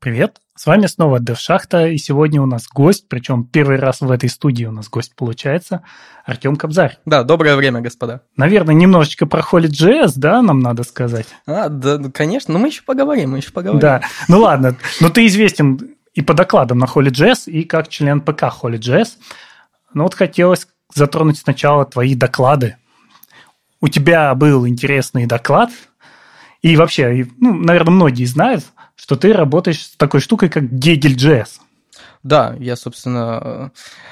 Привет, с вами снова Девшахта, и сегодня у нас гость, причем первый раз в этой студии у нас гость получается, Артем Кобзарь. Да, доброе время, господа. Наверное, немножечко про JS, да, нам надо сказать? А, да, ну, конечно, но мы еще поговорим, мы еще поговорим. Да, ну ладно, но ты известен и по докладам на JS, и как член ПК JS. Ну вот хотелось затронуть сначала твои доклады. У тебя был интересный доклад, и вообще, ну, наверное, многие знают, что ты работаешь с такой штукой, как Gagel.js. Да, я, собственно,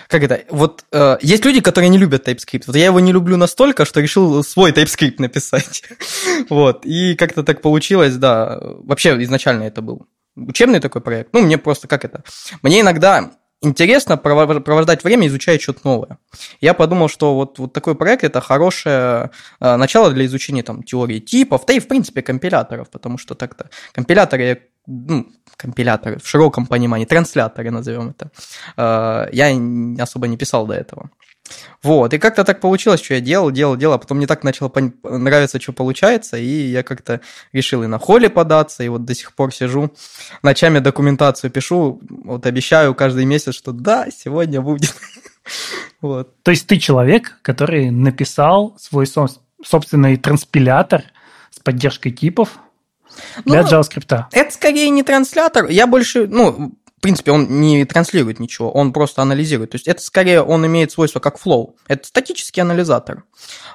как это, вот э, есть люди, которые не любят TypeScript. Вот я его не люблю настолько, что решил свой TypeScript написать. вот, и как-то так получилось, да. Вообще, изначально это был учебный такой проект. Ну, мне просто, как это, мне иногда интересно провождать время, изучая что-то новое. Я подумал, что вот, вот такой проект – это хорошее э, начало для изучения там, теории типов, да и, в принципе, компиляторов, потому что так-то компиляторы ну, компиляторы в широком понимании, трансляторы назовем это, э, я особо не писал до этого. Вот, и как-то так получилось, что я делал, делал, делал, а потом мне так начало нравиться, что получается, и я как-то решил и на холле податься, и вот до сих пор сижу, ночами документацию пишу, вот обещаю каждый месяц, что да, сегодня будет. Вот. То есть ты человек, который написал свой собственный транспилятор с поддержкой типов, для ну, JavaScript. Это скорее не транслятор. Я больше, ну, в принципе, он не транслирует ничего, он просто анализирует. То есть это скорее он имеет свойство как flow. Это статический анализатор.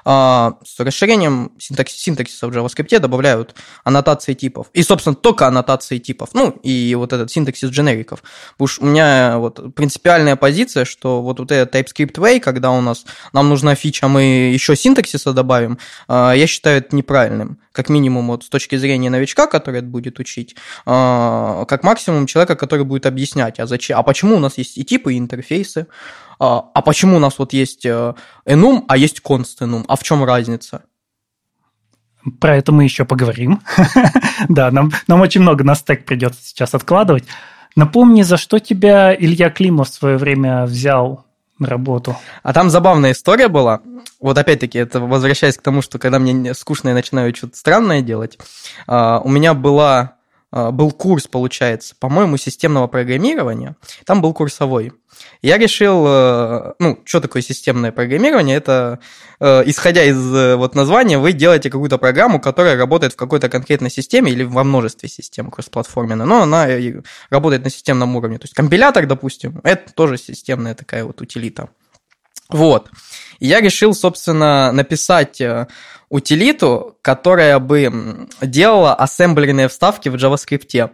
А, с расширением синтаксиса в JavaScript добавляют аннотации типов. И, собственно, только аннотации типов. Ну, и вот этот синтаксис дженериков. Потому что у меня вот принципиальная позиция, что вот, вот этот TypeScript way, когда у нас нам нужна фича, мы еще синтаксиса добавим, а, я считаю это неправильным. Как минимум вот с точки зрения новичка, который это будет учить, а, как максимум человека, который будет объяснять, а зачем, а почему у нас есть и типы, и интерфейсы, а, а почему у нас вот есть э, enum, а есть const enum, а в чем разница? Про это мы еще поговорим. да, нам, нам очень много на стек придется сейчас откладывать. Напомни, за что тебя Илья Климов в свое время взял на работу. А там забавная история была. Вот опять-таки, это возвращаясь к тому, что когда мне скучно, я начинаю что-то странное делать. А, у меня была был курс, получается, по-моему, системного программирования. Там был курсовой. Я решил, э, ну, что такое системное программирование? Это, э, исходя из э, вот названия, вы делаете какую-то программу, которая работает в какой-то конкретной системе или во множестве систем кроссплатформенной, но она работает на системном уровне. То есть компилятор, допустим, это тоже системная такая вот утилита. Вот. Я решил, собственно, написать утилиту, которая бы делала ассемблерные вставки в JavaScript.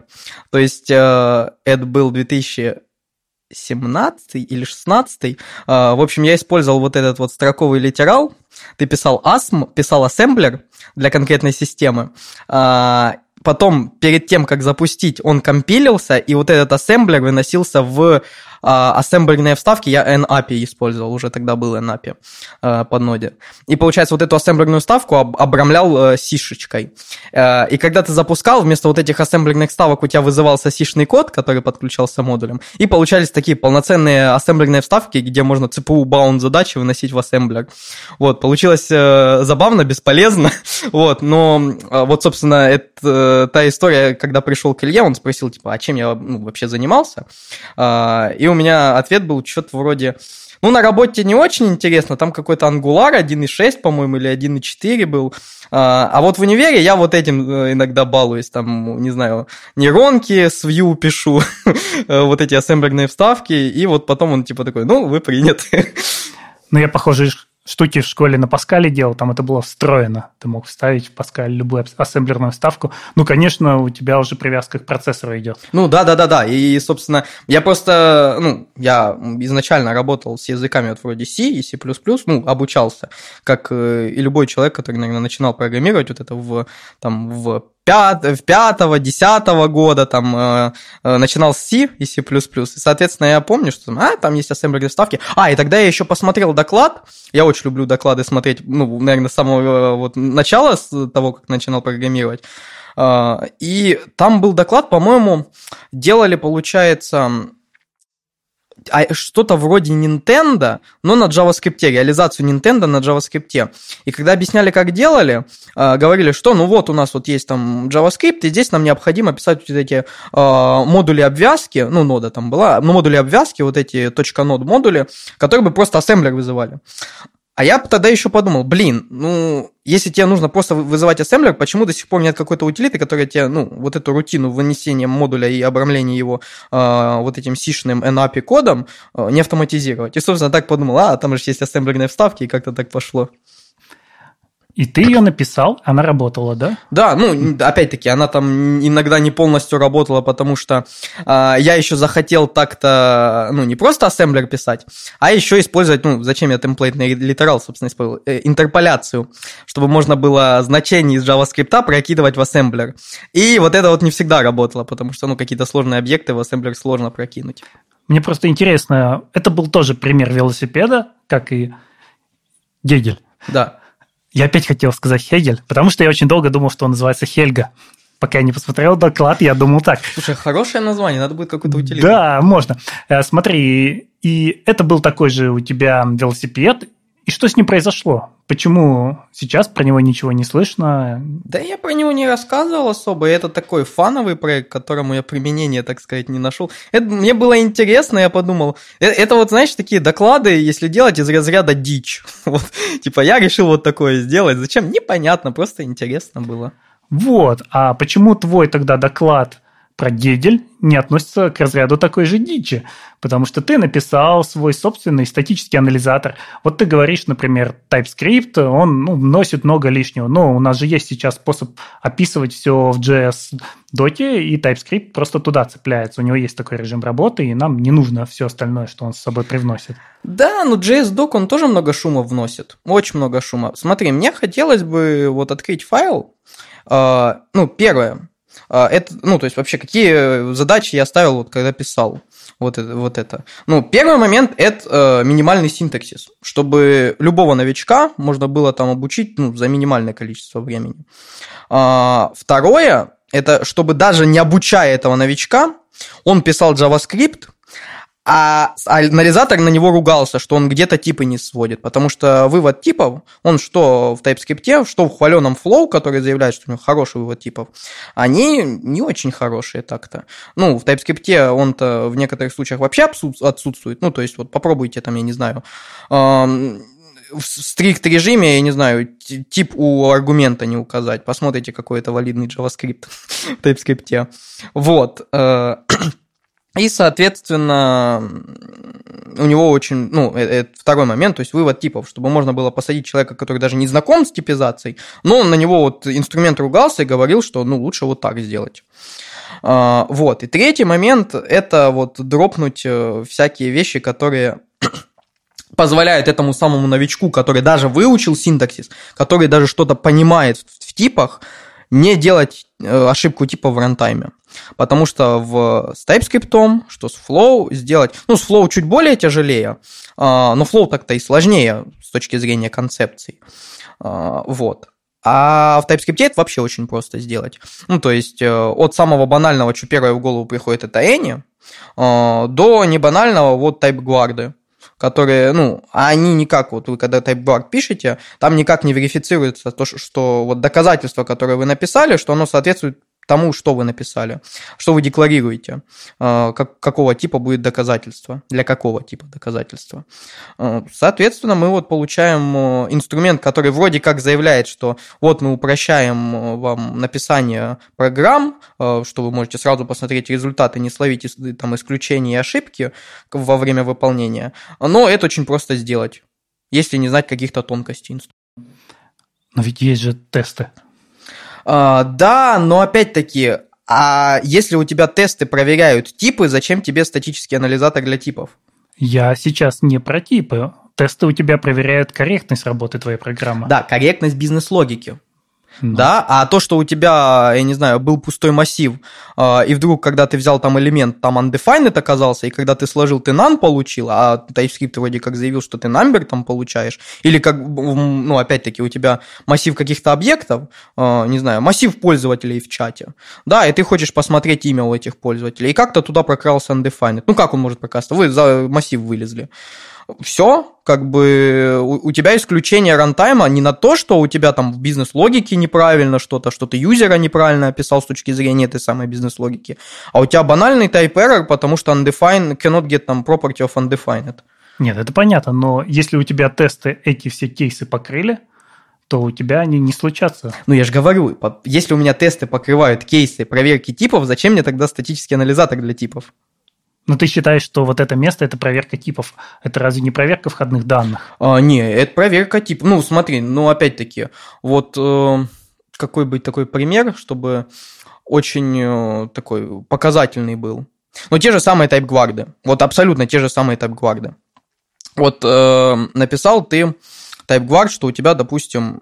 То есть э, это был 2017 или 16. Э, в общем, я использовал вот этот вот строковый литерал. Ты писал ASM, писал ассемблер для конкретной системы. Э, потом, перед тем, как запустить, он компилился, и вот этот ассемблер выносился в ассемблерные вставки я NAPI использовал, уже тогда был NAPI а, под ноде. И получается, вот эту ассемблерную вставку об, обрамлял сишечкой. А, и когда ты запускал, вместо вот этих ассемблерных вставок у тебя вызывался сишный код, который подключался модулем, и получались такие полноценные ассемблерные вставки, где можно CPU bound задачи выносить в ассемблер. Вот, получилось э, забавно, бесполезно, вот, но э, вот, собственно, это э, та история, когда пришел к Илье, он спросил, типа, а чем я ну, вообще занимался, и у меня ответ был что-то вроде... Ну, на работе не очень интересно, там какой-то Angular 1.6, по-моему, или 1.4 был. А, а вот в универе я вот этим э, иногда балуюсь, там, не знаю, нейронки с Vue пишу, вот эти ассемблерные вставки, и вот потом он типа такой, ну, вы приняты. Ну, я, похоже, штуки в школе на Паскале делал, там это было встроено. Ты мог вставить в Паскале любую ассемблерную вставку. Ну, конечно, у тебя уже привязка к процессору идет. Ну, да-да-да-да. И, собственно, я просто, ну, я изначально работал с языками вот вроде C и C++, ну, обучался, как э, и любой человек, который, наверное, начинал программировать вот это в, там, в в пятого, десятого года там э, э, начинал с C и C++. И, соответственно, я помню, что а, там есть ассемблер вставки. А, и тогда я еще посмотрел доклад. Я очень люблю доклады смотреть, ну, наверное, с самого э, вот, начала, с того, как начинал программировать. И там был доклад, по-моему, делали, получается, что-то вроде Nintendo, но на JavaScript, реализацию Nintendo на JavaScript. И когда объясняли, как делали, э, говорили, что ну вот у нас вот есть там JavaScript, и здесь нам необходимо писать вот эти э, модули обвязки, ну, нода там была, ну, модули обвязки, вот эти .node модули, которые бы просто ассемблер вызывали. А я тогда еще подумал, блин, ну, если тебе нужно просто вызывать ассемблер, почему до сих пор нет какой-то утилиты, которая тебе, ну, вот эту рутину вынесения модуля и обрамления его э, вот этим сишным NAPI кодом э, не автоматизировать? И, собственно, так подумал, а, там же есть ассемблерные вставки, и как-то так пошло. И ты ее написал, она работала, да? Да, ну, опять-таки, она там иногда не полностью работала, потому что э, я еще захотел так-то, ну, не просто ассемблер писать, а еще использовать, ну, зачем я темплейтный литерал, собственно, использовал, э, интерполяцию, чтобы можно было значение из JavaScript прокидывать в ассемблер. И вот это вот не всегда работало, потому что, ну, какие-то сложные объекты в ассемблер сложно прокинуть. Мне просто интересно, это был тоже пример велосипеда, как и Гегель. Да. Я опять хотел сказать Хегель, потому что я очень долго думал, что он называется Хельга. Пока я не посмотрел доклад, я думал так. Слушай, хорошее название, надо будет какую-то утилиту. Да, можно. Э, смотри, и это был такой же у тебя велосипед, и что с ним произошло? Почему сейчас про него ничего не слышно? Да я про него не рассказывал особо. Это такой фановый проект, которому я применение, так сказать, не нашел. Это, мне было интересно, я подумал. Это, это вот, знаешь, такие доклады, если делать из разряда дичь. Вот, типа, я решил вот такое сделать. Зачем? Непонятно, просто интересно было. Вот, а почему твой тогда доклад про Гегель не относится к разряду такой же дичи, потому что ты написал свой собственный статический анализатор. Вот ты говоришь, например, TypeScript, он ну, вносит много лишнего, но у нас же есть сейчас способ описывать все в JS доте, и TypeScript просто туда цепляется. У него есть такой режим работы, и нам не нужно все остальное, что он с собой привносит. Да, но JS-док, он тоже много шума вносит. Очень много шума. Смотри, мне хотелось бы вот открыть файл. Э, ну, первое, а, это, ну, то есть вообще какие задачи я ставил, вот когда писал вот это. Вот это. Ну, первый момент – это э, минимальный синтаксис, чтобы любого новичка можно было там обучить ну, за минимальное количество времени. А, второе – это чтобы даже не обучая этого новичка, он писал JavaScript – а анализатор на него ругался, что он где-то типы не сводит, потому что вывод типов, он что в TypeScript, что в хваленом Flow, который заявляет, что у него хороший вывод типов, они не очень хорошие так-то. Ну, в TypeScript он-то в некоторых случаях вообще отсутствует, ну, то есть вот попробуйте там, я не знаю, в стрикт режиме, я не знаю, тип у аргумента не указать. Посмотрите, какой это валидный JavaScript в TypeScript. Вот. Э, и, соответственно, у него очень, ну, это э, второй момент, то есть вывод типов, чтобы можно было посадить человека, который даже не знаком с типизацией, но на него вот инструмент ругался и говорил, что, ну, лучше вот так сделать. А, вот. И третий момент – это вот дропнуть э, всякие вещи, которые позволяют этому самому новичку, который даже выучил синтаксис, который даже что-то понимает в типах, не делать э, ошибку типа в рантайме. Потому что в, с TypeScript, что с Flow сделать... Ну, с Flow чуть более тяжелее, а, но Flow так-то и сложнее с точки зрения концепций. А, вот. А в TypeScript это вообще очень просто сделать. Ну, то есть э, от самого банального, что первое в голову приходит, это any, а, до небанального вот TypeGuard которые, ну, они никак, вот вы когда TypeGuard пишете, там никак не верифицируется то, что вот доказательство, которое вы написали, что оно соответствует тому, что вы написали, что вы декларируете, а, как, какого типа будет доказательство, для какого типа доказательства. А, соответственно, мы вот получаем а, инструмент, который вроде как заявляет, что вот мы упрощаем вам написание программ, что вы можете сразу посмотреть результаты, не словить там исключения и ошибки во время выполнения, но это очень просто сделать, если не знать каких-то тонкостей. Но ведь есть же тесты. А, да, но опять-таки, а если у тебя тесты проверяют типы, зачем тебе статический анализатор для типов? Я сейчас не про типы. Тесты у тебя проверяют корректность работы твоей программы. Да, корректность бизнес-логики. Ну. Да, а то, что у тебя, я не знаю, был пустой массив, а, и вдруг, когда ты взял там элемент, там undefined оказался, и когда ты сложил, ты none получил, а TypeScript вроде как заявил, что ты number там получаешь, или как, ну, опять-таки, у тебя массив каких-то объектов, а, не знаю, массив пользователей в чате, да, и ты хочешь посмотреть имя у этих пользователей, и как-то туда прокрался undefined. Ну, как он может прокрасться? Вы за массив вылезли все, как бы у, у тебя исключение рантайма не на то, что у тебя там в бизнес-логике неправильно что-то, что ты юзера неправильно описал с точки зрения этой самой бизнес-логики, а у тебя банальный type error, потому что undefined cannot get там property of undefined. Нет, это понятно, но если у тебя тесты эти все кейсы покрыли, то у тебя они не случатся. Ну, я же говорю, если у меня тесты покрывают кейсы проверки типов, зачем мне тогда статический анализатор для типов? Но ты считаешь, что вот это место – это проверка типов. Это разве не проверка входных данных? А, не, это проверка типов. Ну, смотри, ну, опять-таки, вот э, какой быть такой пример, чтобы очень э, такой показательный был. Ну, те же самые тайп-гварды. Вот абсолютно те же самые тайп-гварды. Вот э, написал ты тайп-гвард, что у тебя, допустим,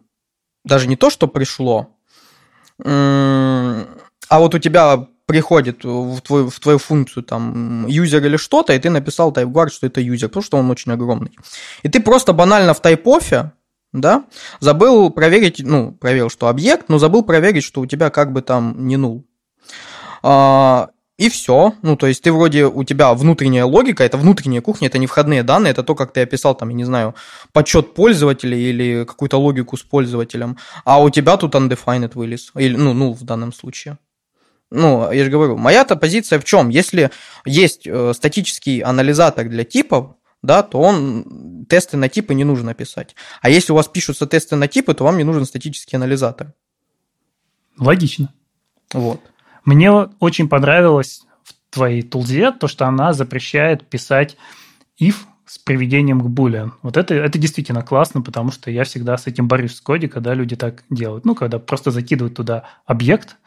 даже не то, что пришло, а вот у тебя приходит в твою, в твою функцию там юзер или что-то, и ты написал TypeGuard, что это юзер, потому что он очень огромный. И ты просто банально в тайпофе, да, забыл проверить, ну, проверил, что объект, но забыл проверить, что у тебя как бы там не нул. А, и все. Ну, то есть ты вроде, у тебя внутренняя логика, это внутренняя кухня, это не входные данные, это то, как ты описал, там, я не знаю, подсчет пользователей или какую-то логику с пользователем, а у тебя тут undefined вылез, или, ну, ну, в данном случае. Ну, я же говорю, моя-то позиция в чем? Если есть э, статический анализатор для типов, да, то он тесты на типы не нужно писать. А если у вас пишутся тесты на типы, то вам не нужен статический анализатор. Логично. Вот. Мне очень понравилось в твоей тулзе то, что она запрещает писать if с приведением к boolean. Вот это, это действительно классно, потому что я всегда с этим борюсь в коде, когда люди так делают. Ну, когда просто закидывают туда объект,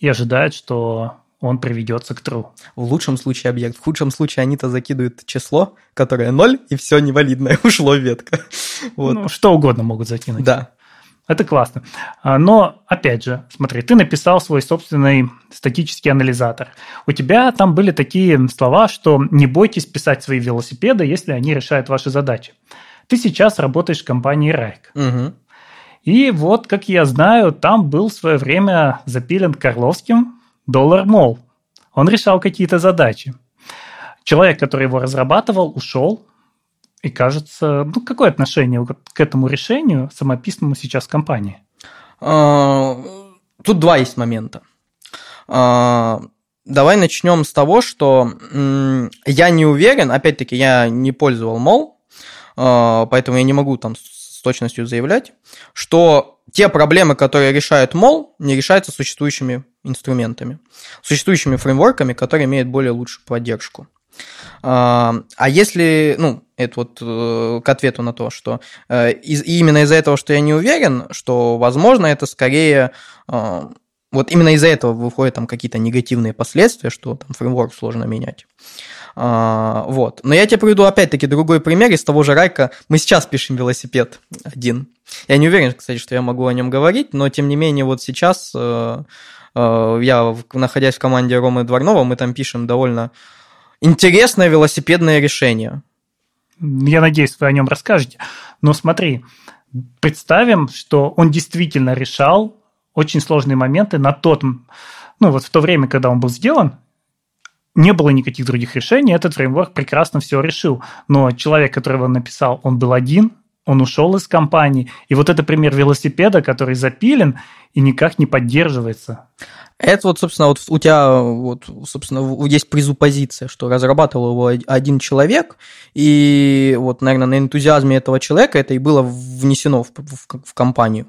и ожидает, что он приведется к true. В лучшем случае объект, в худшем случае они-то закидывают число, которое 0, и все невалидное, ушло ветка. Вот. Ну, что угодно могут закинуть. Да. Это классно. А, но, опять же, смотри, ты написал свой собственный статический анализатор. У тебя там были такие слова, что не бойтесь писать свои велосипеды, если они решают ваши задачи. Ты сейчас работаешь в компании Райк. Угу. И вот, как я знаю, там был в свое время запилен Карловским доллар мол. Он решал какие-то задачи. Человек, который его разрабатывал, ушел. И кажется, ну какое отношение к этому решению самописанному сейчас компании? А, тут два есть момента. А, давай начнем с того, что я не уверен, опять-таки, я не пользовал мол, а, поэтому я не могу там с точностью заявлять, что те проблемы, которые решает мол, не решаются существующими инструментами, существующими фреймворками, которые имеют более лучшую поддержку. А, а если, ну, это вот э, к ответу на то, что э, из, именно из-за этого, что я не уверен, что, возможно, это скорее э, вот именно из-за этого выходят там какие-то негативные последствия, что там фреймворк сложно менять. А, вот. Но я тебе приведу опять-таки другой пример из того же Райка. Мы сейчас пишем велосипед один. Я не уверен, кстати, что я могу о нем говорить, но тем не менее вот сейчас э, э, я, находясь в команде Ромы Дворнова, мы там пишем довольно интересное велосипедное решение. Я надеюсь, вы о нем расскажете. Но смотри, представим, что он действительно решал очень сложные моменты на тот, ну вот в то время, когда он был сделан, не было никаких других решений, этот фреймворк прекрасно все решил. Но человек, который его написал, он был один, он ушел из компании. И вот это пример велосипеда, который запилен и никак не поддерживается. Это вот, собственно, вот у тебя вот, собственно, есть презуппозиция, что разрабатывал его один человек, и вот, наверное, на энтузиазме этого человека это и было внесено в, в, в компанию,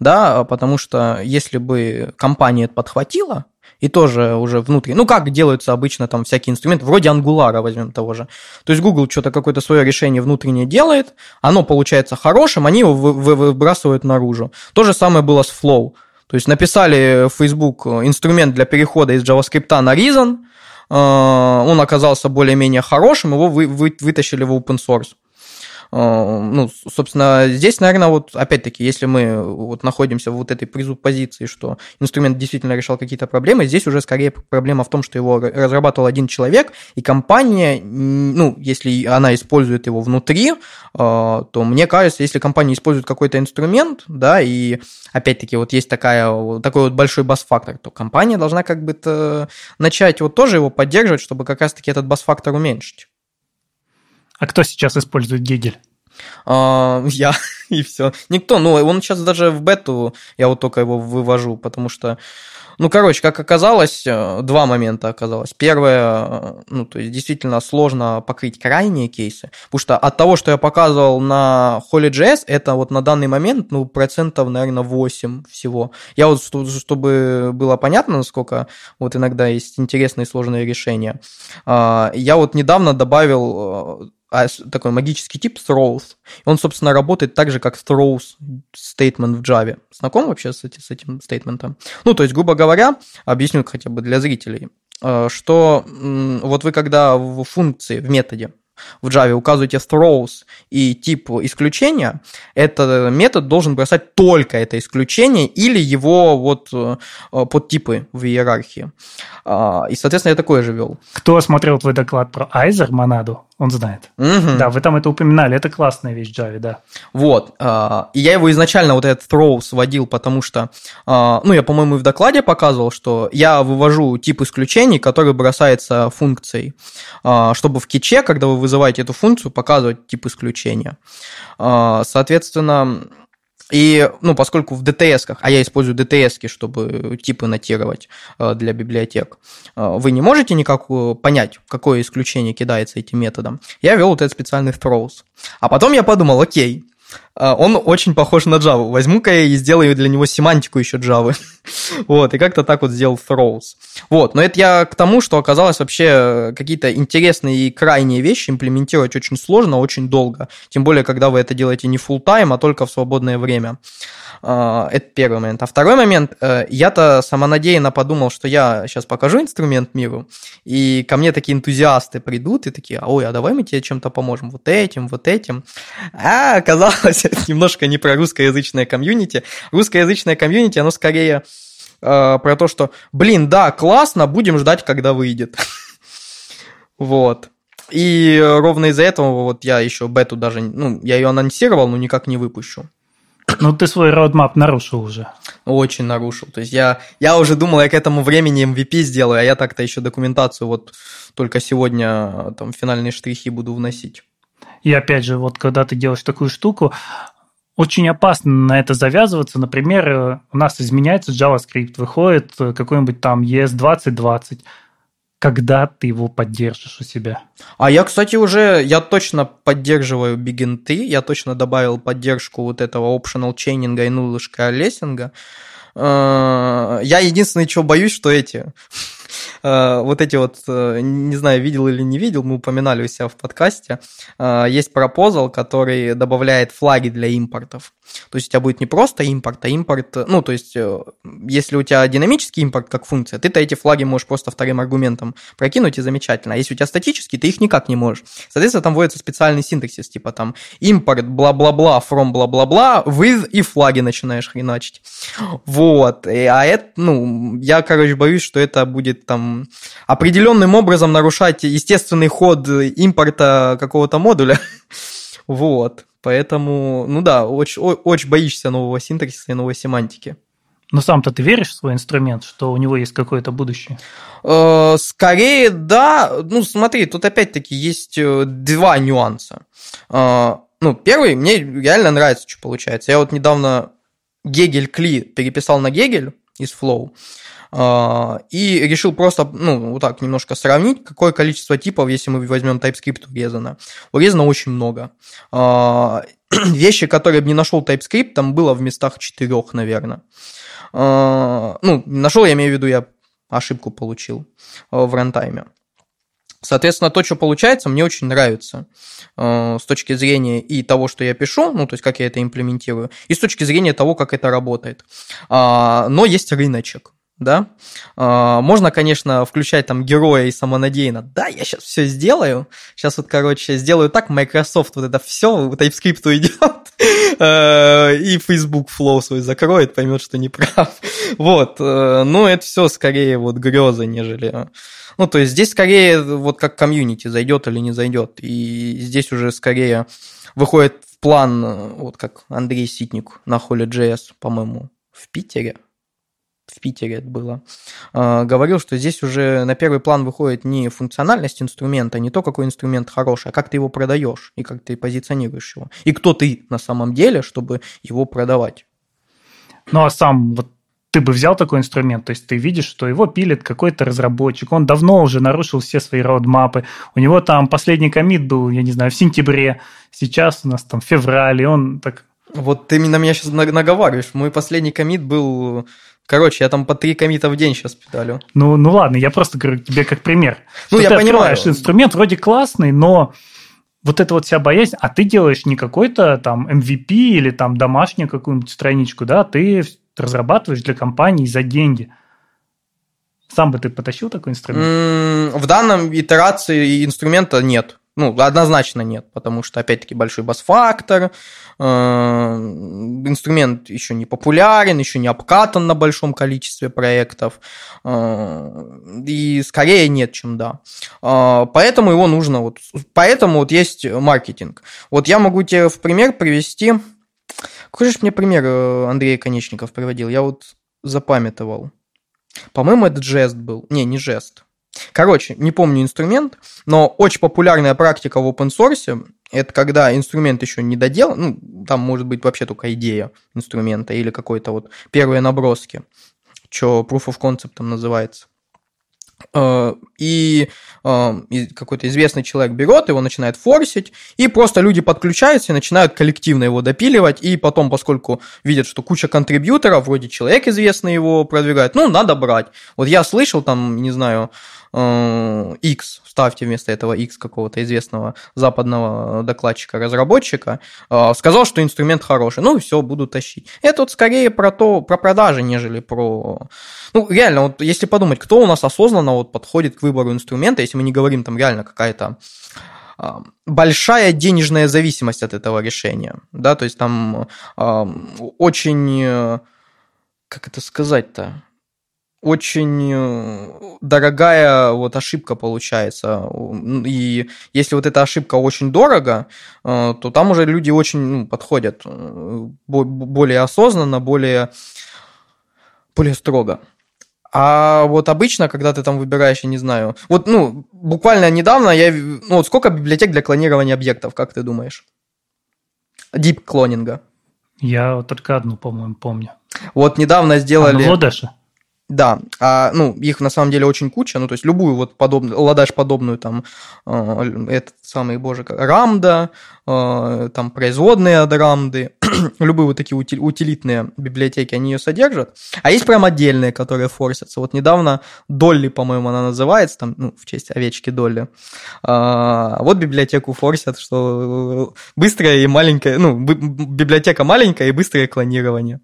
да, потому что если бы компания это подхватила, и тоже уже внутри. Ну, как делаются обычно там всякие инструменты, вроде ангулара возьмем того же. То есть Google что-то какое-то свое решение внутреннее делает, оно получается хорошим, они его выбрасывают наружу. То же самое было с Flow. То есть написали в Facebook инструмент для перехода из JavaScript на Reason, э, он оказался более-менее хорошим, его вы, вы, вытащили в open source. Ну, собственно, здесь, наверное, вот опять-таки, если мы вот находимся в вот этой презуппозиции, что инструмент действительно решал какие-то проблемы, здесь уже скорее проблема в том, что его разрабатывал один человек, и компания, ну, если она использует его внутри, то мне кажется, если компания использует какой-то инструмент, да, и опять-таки вот есть такая, такой вот большой бас-фактор, то компания должна как бы начать вот тоже его поддерживать, чтобы как раз-таки этот бас-фактор уменьшить. А кто сейчас использует Гегель? А, я и все. Никто. Ну, он сейчас даже в бету, я вот только его вывожу, потому что ну, короче, как оказалось, э, два момента оказалось. Первое, э, ну, то есть действительно сложно покрыть крайние кейсы, потому что от того, что я показывал на Holy.js, это вот на данный момент, ну, процентов, наверное, 8 всего. Я вот, чтобы было понятно, насколько вот иногда есть интересные и сложные решения, а, я вот недавно добавил э, такой магический тип throws. Он, собственно, работает так же, как throws statement в Java. Знаком вообще с, этим, с этим стейтментом? Ну, то есть, грубо говоря, объясню хотя бы для зрителей, э, что вот вы когда в функции, в методе в Java указываете throws и тип исключения, этот метод должен бросать только это исключение или его вот э, подтипы в иерархии. А, и, соответственно, я такое же вел. Кто смотрел твой доклад про Айзер, монаду, он знает. Угу. Да, вы там это упоминали, это классная вещь в Java, да. Вот, а, и я его изначально вот этот throw сводил, потому что, а, ну, я, по-моему, и в докладе показывал, что я вывожу тип исключений, который бросается функцией, чтобы в киче, когда вы вызываете эту функцию, показывать тип исключения. Соответственно, и, ну, поскольку в DTS, а я использую DTS, чтобы типы нотировать э, для библиотек, э, вы не можете никак э, понять, какое исключение кидается этим методом, я ввел вот этот специальный throws. А потом я подумал, окей, он очень похож на Java. Возьму-ка я и сделаю для него семантику еще Java. вот, и как-то так вот сделал throws. Вот, но это я к тому, что оказалось вообще какие-то интересные и крайние вещи имплементировать очень сложно, очень долго. Тем более, когда вы это делаете не full time, а только в свободное время. А, это первый момент. А второй момент, э, я-то самонадеянно подумал, что я сейчас покажу инструмент миру, и ко мне такие энтузиасты придут и такие, ой, а давай мы тебе чем-то поможем, вот этим, вот этим. А оказалось, немножко не про русскоязычное комьюнити. Русскоязычное комьюнити, оно скорее э, про то, что, блин, да, классно, будем ждать, когда выйдет. Вот. И ровно из-за этого вот я еще бету даже, ну, я ее анонсировал, но никак не выпущу. Ну, ты свой роудмап нарушил уже. Очень нарушил. То есть я, я уже думал, я к этому времени MVP сделаю, а я так-то еще документацию вот только сегодня там финальные штрихи буду вносить. И опять же, вот когда ты делаешь такую штуку, очень опасно на это завязываться. Например, у нас изменяется JavaScript, выходит какой-нибудь там ES2020 когда ты его поддержишь у себя. А я, кстати, уже, я точно поддерживаю бигенты, я точно добавил поддержку вот этого optional чейнинга и нулышка лессинга. Э, я единственное, чего боюсь, что эти Э, вот эти вот, э, не знаю, видел или не видел, мы упоминали у себя в подкасте, э, есть пропозал, который добавляет флаги для импортов. То есть у тебя будет не просто импорт, а импорт, ну, то есть если у тебя динамический импорт как функция, ты-то эти флаги можешь просто вторым аргументом прокинуть и замечательно. А если у тебя статический, ты их никак не можешь. Соответственно, там вводится специальный синтаксис, типа там импорт бла-бла-бла from бла-бла-бла, with и флаги начинаешь хреначить. Вот. А это, ну, я, короче, боюсь, что это будет там определенным образом нарушать естественный ход импорта какого-то модуля. вот. Поэтому, ну да, очень, очень боишься нового синтаксиса и новой семантики. Но сам-то ты веришь в свой инструмент, что у него есть какое-то будущее? Э, скорее, да. Ну, смотри, тут опять-таки есть э, два нюанса. Э, ну, первый, мне реально нравится, что получается. Я вот недавно Гегель Кли переписал на Гегель из Flow. А, и решил просто, ну, вот так немножко сравнить, какое количество типов, если мы возьмем TypeScript урезано. Урезано очень много. А, вещи, которые бы не нашел TypeScript, там было в местах четырех, наверное. А, ну, нашел, я имею в виду, я ошибку получил в рантайме. Соответственно, то, что получается, мне очень нравится с точки зрения и того, что я пишу, ну, то есть как я это имплементирую, и с точки зрения того, как это работает. Но есть рыночек. Да. А, можно, конечно, включать там героя и самонадеянно. Да, я сейчас все сделаю. Сейчас вот, короче, сделаю так, Microsoft вот это все TypeScript уйдет, э, и Facebook Flow свой закроет, поймет, что не прав. Вот. Э, но это все скорее вот грезы, нежели... Ну, то есть здесь скорее вот как комьюнити зайдет или не зайдет. И здесь уже скорее выходит в план, э, вот как Андрей Ситник на Holy.js, по-моему, в Питере, в Питере это было, а, говорил, что здесь уже на первый план выходит не функциональность инструмента, не то, какой инструмент хороший, а как ты его продаешь и как ты позиционируешь его. И кто ты на самом деле, чтобы его продавать. Ну, а сам вот ты бы взял такой инструмент, то есть ты видишь, что его пилит какой-то разработчик, он давно уже нарушил все свои роудмапы, у него там последний комит был, я не знаю, в сентябре, сейчас у нас там февраль, и он так... Вот ты на меня сейчас наговариваешь, мой последний комит был Короче, я там по три комита в день сейчас педалю. Ну, ну ладно, я просто говорю тебе как пример. Ну, я ты понимаю. инструмент вроде классный, но вот это вот вся боязнь, а ты делаешь не какой-то там MVP или там домашнюю какую-нибудь страничку, да, ты разрабатываешь для компании за деньги. Сам бы ты потащил такой инструмент? В данном итерации инструмента нет. Ну, однозначно нет, потому что, опять-таки, большой бас-фактор, э, инструмент еще не популярен, еще не обкатан на большом количестве проектов, э, и скорее нет, чем да. Э, поэтому его нужно, вот, поэтому вот есть маркетинг. Вот я могу тебе в пример привести, какой же мне пример Андрей Конечников приводил, я вот запамятовал. По-моему, это жест был. Не, не жест. Короче, не помню инструмент, но очень популярная практика в open source это когда инструмент еще не доделан, ну, там может быть вообще только идея инструмента или какой-то вот первые наброски, что proof of concept там называется. Э, и э, какой-то известный человек берет его, начинает форсить, и просто люди подключаются и начинают коллективно его допиливать, и потом, поскольку видят, что куча контрибьюторов, вроде человек известный его продвигает, ну, надо брать. Вот я слышал там, не знаю, X, ставьте вместо этого X какого-то известного западного докладчика-разработчика, э, сказал, что инструмент хороший, ну и все, буду тащить. Это вот скорее про то, про продажи, нежели про... Ну, реально, вот если подумать, кто у нас осознанно вот подходит к выбору инструмента, если мы не говорим там реально какая-то а, большая денежная зависимость от этого решения, да, то есть там э, очень, э, как это сказать-то, очень э, дорогая вот ошибка получается. И если вот эта ошибка очень дорого, э, то там уже люди очень ну, подходят э, более осознанно, более, более строго. А вот обычно, когда ты там выбираешь, я не знаю, вот, ну, буквально недавно я, ну, вот сколько библиотек для клонирования объектов, как ты думаешь? Deep клонинга. Я только одну, по-моему, помню. Вот недавно сделали... А, ну, Лодеша? Да, а, ну, их на самом деле очень куча, ну, то есть любую вот подобную, ладаш подобную, там, э, этот самый, боже, рамда, э, там, производные от рамды, любые вот такие утилитные библиотеки, они ее содержат, а есть прям отдельные, которые форсятся. Вот недавно Долли, по-моему, она называется, там, ну, в честь овечки Долли, а, вот библиотеку форсят, что быстрое и маленькое, ну, библиотека маленькая и быстрое клонирование.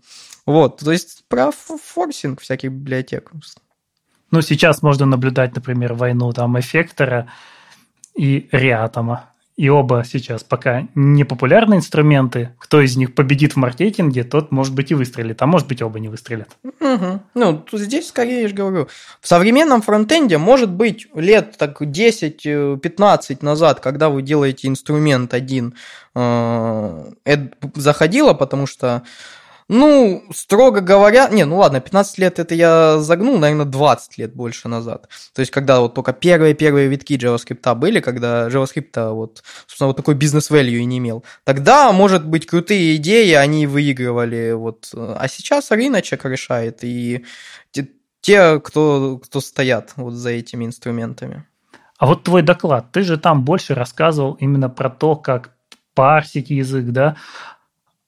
Вот, то есть про форсинг всяких библиотек. Ну, сейчас можно наблюдать, например, войну там эффектора и реатома. И оба сейчас пока не популярные инструменты. Кто из них победит в маркетинге, тот, может быть, и выстрелит. А может быть, оба не выстрелят. Угу. Ну, здесь скорее, я же говорю, в современном фронтенде, может быть, лет так 10-15 назад, когда вы делаете инструмент один, э, это заходило, потому что ну, строго говоря, не, ну ладно, 15 лет это я загнул, наверное, 20 лет больше назад. То есть, когда вот только первые-первые витки JavaScript были, когда JavaScript вот, собственно, вот такой бизнес-value и не имел. Тогда, может быть, крутые идеи, они выигрывали, вот. А сейчас рыночек решает, и те, кто, кто стоят вот за этими инструментами. А вот твой доклад, ты же там больше рассказывал именно про то, как парсить язык, да?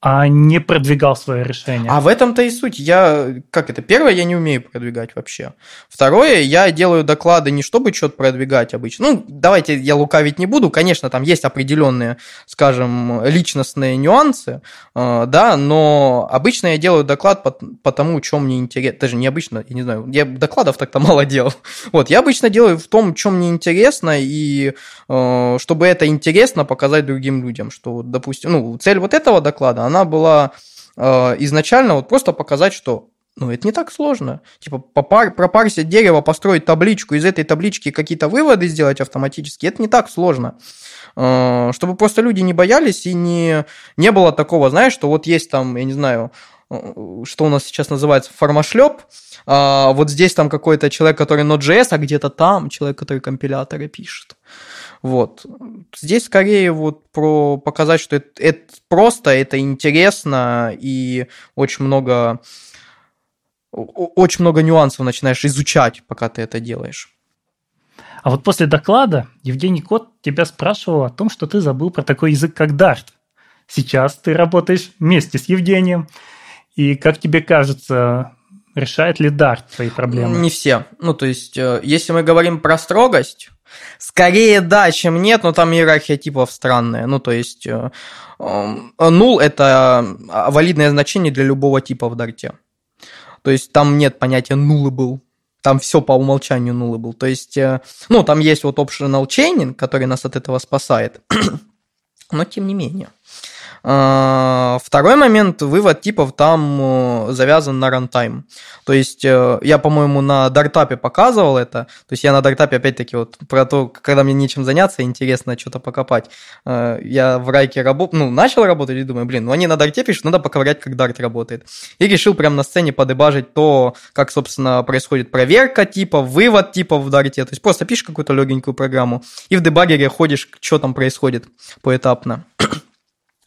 А не продвигал свое решение. А в этом-то и суть. Я, как это, первое, я не умею продвигать вообще. Второе, я делаю доклады не чтобы что-то продвигать обычно. Ну, давайте я лукавить не буду. Конечно, там есть определенные, скажем, личностные нюансы, э, да, но обычно я делаю доклад по, по тому, чем мне интересно. Даже не обычно, я не знаю, я докладов так-то мало делал. Вот, я обычно делаю в том, чем мне интересно, и э, чтобы это интересно показать другим людям, что, допустим, ну, цель вот этого доклада, она была э, изначально вот просто показать, что ну, это не так сложно. Типа, попар, пропарсить дерево, построить табличку, из этой таблички какие-то выводы сделать автоматически, это не так сложно. Э, чтобы просто люди не боялись и не, не было такого, знаешь, что вот есть там, я не знаю, что у нас сейчас называется формашлеп, а вот здесь там какой-то человек, который Node.js, а где-то там человек, который компиляторы пишет. Вот. Здесь скорее вот про показать, что это, это просто, это интересно и очень много очень много нюансов начинаешь изучать, пока ты это делаешь. А вот после доклада Евгений Кот тебя спрашивал о том, что ты забыл про такой язык, как Dart. Сейчас ты работаешь вместе с Евгением. И как тебе кажется, решает ли Dart твои проблемы? Не все. Ну, то есть, э, если мы говорим про строгость, Скорее да, чем нет, но там иерархия типов странная. Ну, то есть, э, null – это а, валидное значение для любого типа в дарте. То есть, там нет понятия nullable. Там все по умолчанию nullable. То есть, э, ну, там есть вот optional chaining, который нас от этого спасает. но тем не менее. А, второй момент, вывод типов там э, завязан на runtime. То есть э, я, по-моему, на DartUp е показывал это. То есть я на DartUp е, опять-таки, вот про то, когда мне нечем заняться, интересно что-то покопать. Э, я в Wrike работ... ну, начал работать и думаю, блин, ну они на Dart е пишут, надо поковырять, как Dart работает. И решил прямо на сцене подебажить то, как, собственно, происходит проверка типов, вывод типов в Dart е. То есть просто пишешь какую-то легенькую программу и в debugger е ходишь, что там происходит поэтапно.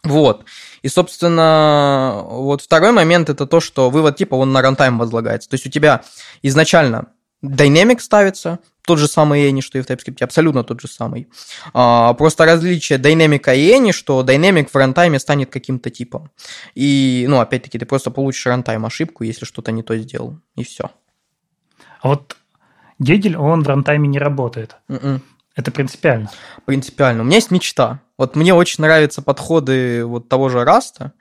Вот. И, собственно, вот второй момент это то, что вывод типа он на runtime возлагается. То есть у тебя изначально Dynamic ставится, тот же самый Any, что и в TypeScript, абсолютно тот же самый. А, просто различие Dynamic и Any, что Dynamic в runtime е станет каким-то типом. И, ну, опять-таки, ты просто получишь runtime ошибку, если что-то не то сделал, и все. А вот Гегель, он в runtime е не работает. Mm-mm. Это принципиально. Принципиально. У меня есть мечта. Вот мне очень нравятся подходы вот того же Rust а.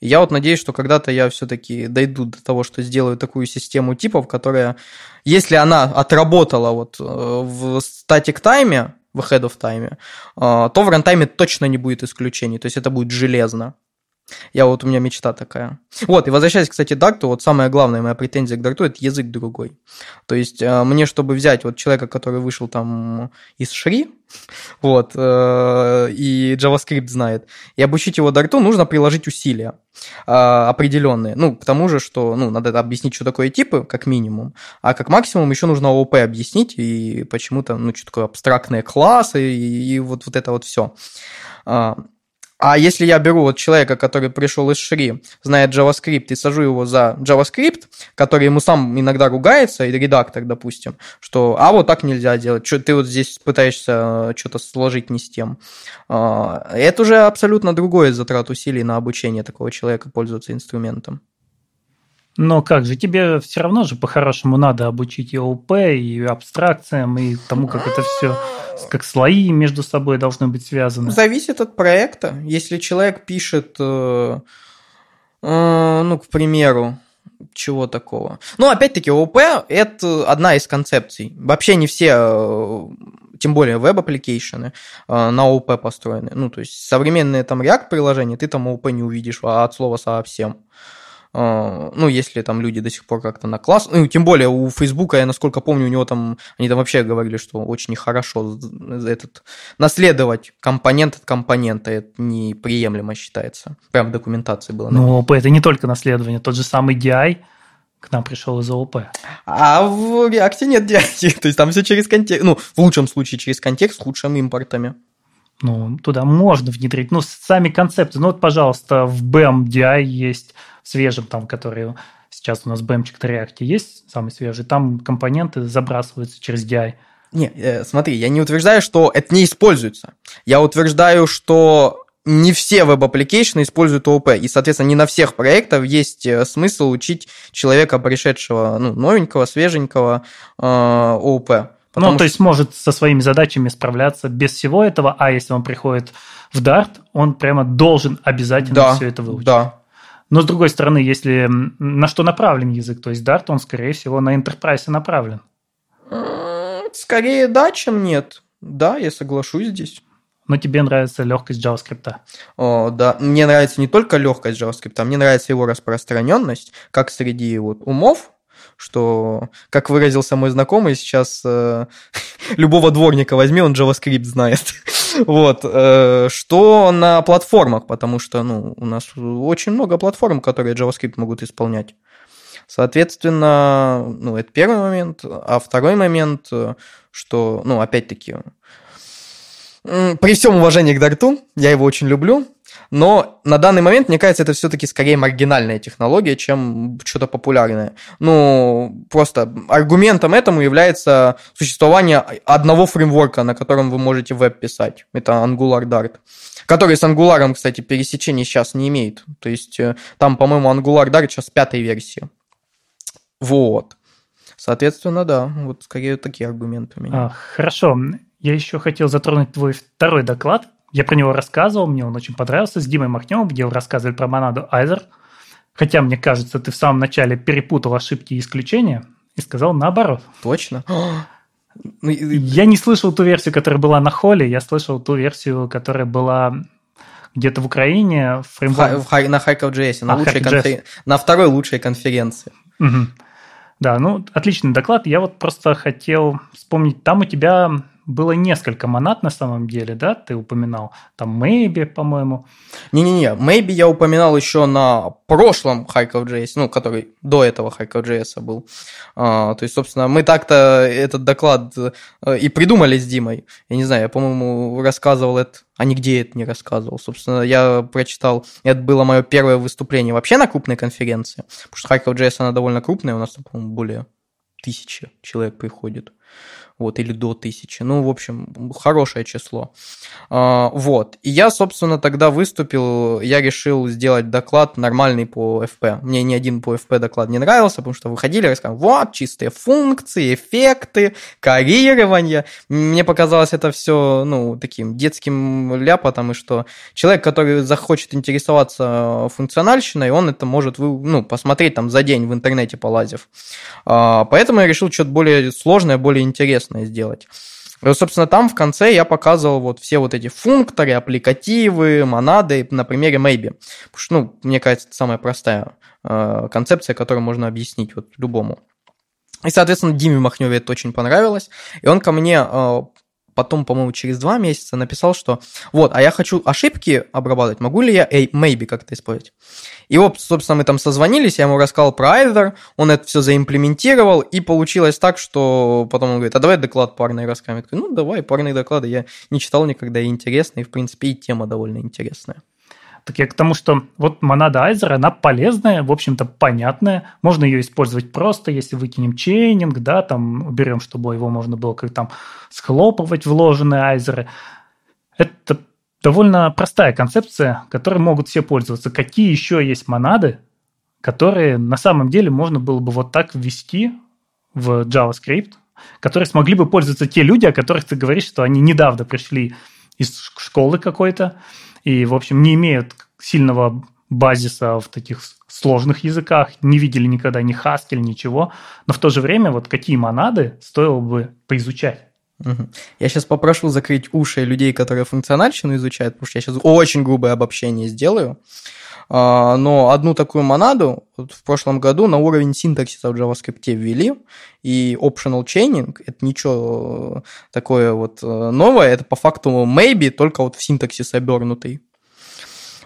Я вот надеюсь, что когда-то я все-таки дойду до того, что сделаю такую систему типов, которая, если она отработала вот э, в static time е, в ahead of time, э, то в runtime е точно не будет исключений. То есть это будет железно. Я вот, у меня мечта такая. Вот, и возвращаясь, кстати, к Дарту, вот самая главная моя претензия к Дарту – это язык другой. То есть э, мне, чтобы взять вот человека, который вышел там из Шри, вот, э, и JavaScript знает, и обучить его Дарту, нужно приложить усилия э, определенные. Ну, к тому же, что, ну, надо объяснить, что такое типы, как минимум, а как максимум еще нужно ООП объяснить, и почему-то, ну, что такое абстрактные классы, и, и вот, вот это вот все. А если я беру вот человека, который пришел из Шри, знает JavaScript, и сажу его за JavaScript, который ему сам иногда ругается, и редактор, допустим, что «а вот так нельзя делать, что ты вот здесь пытаешься э, что-то сложить не с тем». А, это уже абсолютно другое затрат усилий на обучение такого человека пользоваться инструментом. Но как же, тебе все равно же по-хорошему надо обучить и ОП, и абстракциям, и тому, как это все, как слои между собой должны быть связаны. Зависит от проекта. Если человек пишет, э, э, ну, к примеру, чего такого. Ну, опять-таки, ООП – это одна из концепций. Вообще не все, э, тем более web-application ы, на ООП построены. Ну, то есть современные там React-приложения, ты там ООП не увидишь а от слова совсем. А, ну, если там люди до сих пор как-то на класс, ну, тем более у Фейсбука, я насколько помню, у него там, они там вообще говорили, что очень нехорошо этот, наследовать компонент от компонента, это неприемлемо считается. Прям в документации было. Ну, ОП это не только наследование, тот же самый DI, к нам пришел из ООП. А в React нет DI, то есть там все через контекст, ну, в лучшем случае через контекст с лучшими импортами ну, туда можно внедрить. Ну, сами концепты. Ну, вот, пожалуйста, в BAM DI есть свежим, там, который сейчас у нас BAMчик на React есть, самый свежий, там компоненты забрасываются через DI. Не, э, смотри, я не утверждаю, что это не используется. Я утверждаю, что не все веб-аппликейшны используют ООП, и, соответственно, не на всех проектах есть э, смысл учить человека, пришедшего, ну, новенького, свеженького э, ООП. Ну, то есть может со своими задачами справляться без всего этого, а если он приходит в Dart, он прямо должен обязательно да, все это выучить. Да. Но с другой стороны, если на что направлен язык, то есть Dart, он, скорее всего, на Enterprise направлен. Скорее да, чем нет. Да, я соглашусь здесь. Но тебе нравится легкость JavaScript. О, да, мне нравится не только легкость JavaScript, мне нравится его распространенность, как среди вот умов, что, как выразился мой знакомый, сейчас э, любого дворника возьми, он JavaScript знает. вот, э, что на платформах, потому что, ну, у нас очень много платформ, которые JavaScript могут исполнять. Соответственно, ну, это первый момент. А второй момент, э, что, ну, опять-таки, при всем уважении к Дарту, я его очень люблю, но на данный момент, мне кажется, это все-таки скорее маргинальная технология, чем что-то популярное. Ну, просто аргументом этому является существование одного фреймворка, на котором вы можете веб писать. Это Angular Dart. Который с Angular, кстати, пересечения сейчас не имеет. То есть э, там, по-моему, Angular Dart сейчас пятой версии. Вот. Соответственно, да, вот скорее такие аргументы у меня. А, хорошо. Я еще хотел затронуть твой второй доклад. Я про него рассказывал, мне он очень понравился, с Димой Махневым, где вы рассказывали про монаду Айзер. Хотя, мне кажется, ты в самом начале перепутал ошибки и исключения и сказал наоборот. Точно? Ну, я не слышал ту версию, которая была на холле, я слышал ту версию, которая была где-то в Украине. В фреймворк... в, на Харьков.js, на, а, лучшей конфер... на второй лучшей конференции. Угу. Да, ну, отличный доклад. Я вот просто хотел вспомнить, там у тебя было несколько монад на самом деле, да, ты упоминал. Там Maybe, по-моему. Не-не-не, Maybe я упоминал еще на прошлом Харьков.js, ну, который до этого Харьков.js был. А, то есть, собственно, мы так-то этот доклад э, и придумали с Димой. Я не знаю, я, по-моему, рассказывал это, а нигде это не рассказывал. Собственно, я прочитал, это было мое первое выступление вообще на крупной конференции, потому что Харьков.js, она довольно крупная, у нас, по-моему, более тысячи человек приходит вот, или до тысячи. Ну, в общем, хорошее число. А, вот. И я, собственно, тогда выступил, я решил сделать доклад нормальный по FP. Мне ни один по FP доклад не нравился, потому что выходили, рассказывали, вот, чистые функции, эффекты, карирование. Мне показалось это все, ну, таким детским ляпотом, и что человек, который захочет интересоваться функциональщиной, он это может, ну, посмотреть там за день в интернете полазив. А, поэтому я решил что-то более сложное, более интересное интересное сделать. И, собственно, там в конце я показывал вот все вот эти функторы, аппликативы, монады на примере Maybe. Потому что, ну, мне кажется, это самая простая э, концепция, которую можно объяснить вот любому. И, соответственно, Диме Махневе это очень понравилось. И он ко мне э, потом, по-моему, через два месяца написал, что вот, а я хочу ошибки обрабатывать, могу ли я эй, maybe как-то использовать? И вот, собственно, мы там созвонились, я ему рассказал про Either, он это все заимплементировал, и получилось так, что потом он говорит, а давай доклад парный расскажем. Я такой, ну, давай, парные доклады, я не читал никогда, и интересно, и, в принципе, и тема довольно интересная. Так я к тому, что вот монада Айзера, она полезная, в общем-то, понятная. Можно ее использовать просто, если выкинем чейнинг, да, там уберем, чтобы его можно было как там схлопывать вложенные Айзеры. Это довольно простая концепция, которой могут все пользоваться. Какие еще есть монады, которые на самом деле можно было бы вот так ввести в JavaScript, которые смогли бы пользоваться те люди, о которых ты говоришь, что они недавно пришли из школы какой-то, и, в общем, не имеют сильного базиса в таких сложных языках, не видели никогда ни Haskell, ничего, но в то же время вот какие монады стоило бы поизучать. Я сейчас попрошу закрыть уши людей, которые функциональщину изучают, потому что я сейчас очень грубое обобщение сделаю. А, но одну такую монаду вот в прошлом году на уровень синтаксиса в JavaScript ввели, и optional chaining – это ничего такое вот э, новое, это по факту maybe, только вот в синтаксис обернутый.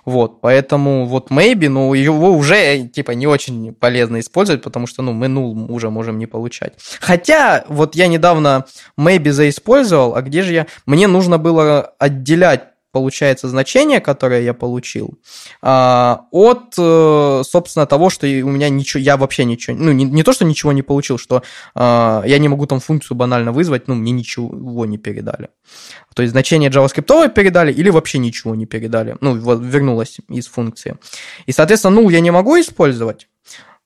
Вот, поэтому вот maybe, ну, его уже, типа, не очень полезно использовать, потому что, ну, мы null уже можем не получать. Хотя, вот я недавно maybe заиспользовал, а где же я? Мне нужно было отделять получается, значение, которое я получил, а, от, э, собственно, того, что у меня ничего, я вообще ничего, ну, не, не то, что ничего не получил, что а, я не могу там функцию банально вызвать, ну, мне ничего не передали. То есть значение JavaScript передали или вообще ничего не передали, ну, вернулось из функции. И, соответственно, null я не могу использовать,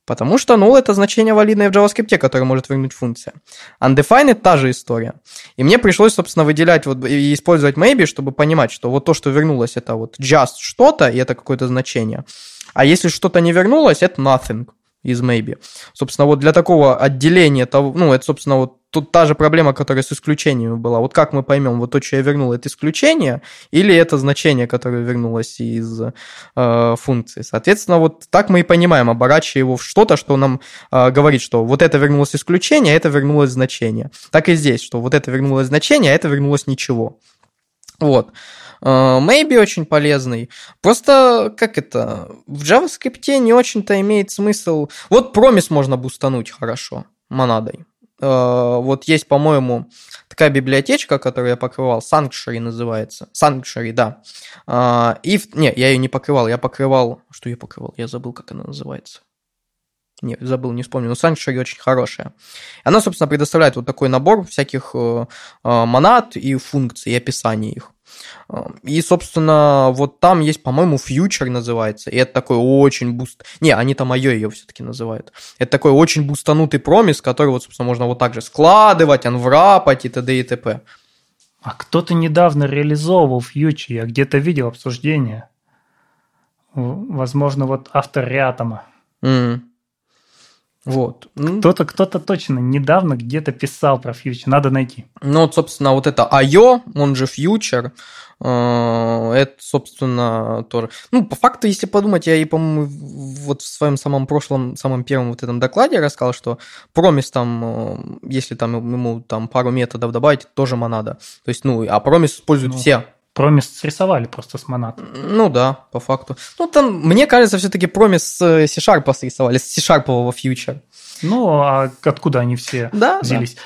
Потому что null это значение валидное в JavaScript, которое может вернуть функция. Undefined та же история. И мне пришлось, собственно, выделять вот, и использовать maybe, чтобы понимать, что вот то, что вернулось, это вот just что-то, и это какое-то значение. А если что-то не вернулось, это nothing из maybe. Собственно, вот для такого отделения того, ну, это, собственно, вот тут та же проблема, которая с исключениями была. Вот как мы поймем, вот то, что я вернул, это исключение, или это значение, которое вернулось из э, функции. Соответственно, вот так мы и понимаем, оборачивая его в что-то, что нам э, говорит, что вот это вернулось исключение, а это вернулось значение. Так и здесь, что вот это вернулось значение, а это вернулось ничего. Вот. Uh, maybe очень полезный. Просто, как это, в JavaScript не очень-то имеет смысл. Вот промис можно бустануть хорошо монадой. Э, вот есть, по-моему, такая библиотечка, которую я покрывал, Sanctuary называется. Sanctuary, да. Э, и, не, я ее не покрывал, я покрывал, что я покрывал, я забыл, как она называется. Не, забыл, не вспомнил. Но Sanctuary очень хорошая. Она, собственно, предоставляет вот такой набор всяких э, монад и функций, и описаний их. И, собственно, вот там есть, по-моему, Future называется. И это такой очень буст... Не, они там IO ее все-таки называют. Это такой очень бустанутый промис, который, вот, собственно, можно вот так же складывать, анврапать и т.д. и т.п. А кто-то недавно реализовывал фьючер, я где-то видел обсуждение. Возможно, вот автор Рятома. Mm. Вот. Кто-то, кто-то точно недавно где-то писал про фьючер, надо найти. Ну, вот, собственно, вот это IO, он же фьючер, э, это, собственно, тоже... Ну, по факту, если подумать, я и, по-моему, вот в своем самом прошлом, самом первом вот этом докладе рассказал, что промис там, э, если там ему там пару методов добавить, тоже монада. То есть, ну, а промис используют ну, все Промис срисовали просто с монат. Ну да, по факту. Ну там, мне кажется, все-таки промис с э, C-Sharp срисовали, с C-Sharp фьючер. Ну, а откуда они все да, взялись? Да.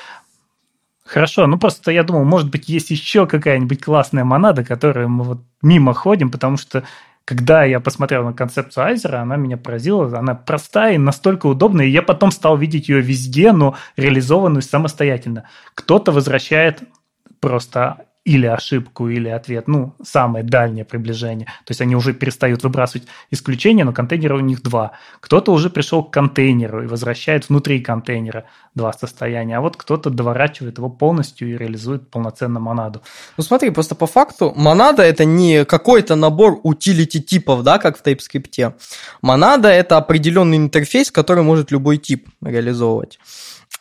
Хорошо, ну просто я думал, может быть, есть еще какая-нибудь классная монада, которую мы вот мимо ходим, потому что когда я посмотрел на концепцию Айзера, она меня поразила. Она простая и настолько удобная, и я потом стал видеть ее везде, но реализованную самостоятельно. Кто-то возвращает просто или ошибку, или ответ, ну, самое дальнее приближение. То есть они уже перестают выбрасывать исключения, но контейнера у них два. Кто-то уже пришел к контейнеру и возвращает внутри контейнера два состояния, а вот кто-то доворачивает его полностью и реализует полноценно монаду. Ну смотри, просто по факту монада это не какой-то набор утилити типов, да, как в TypeScript. Монада это определенный интерфейс, который может любой тип реализовывать.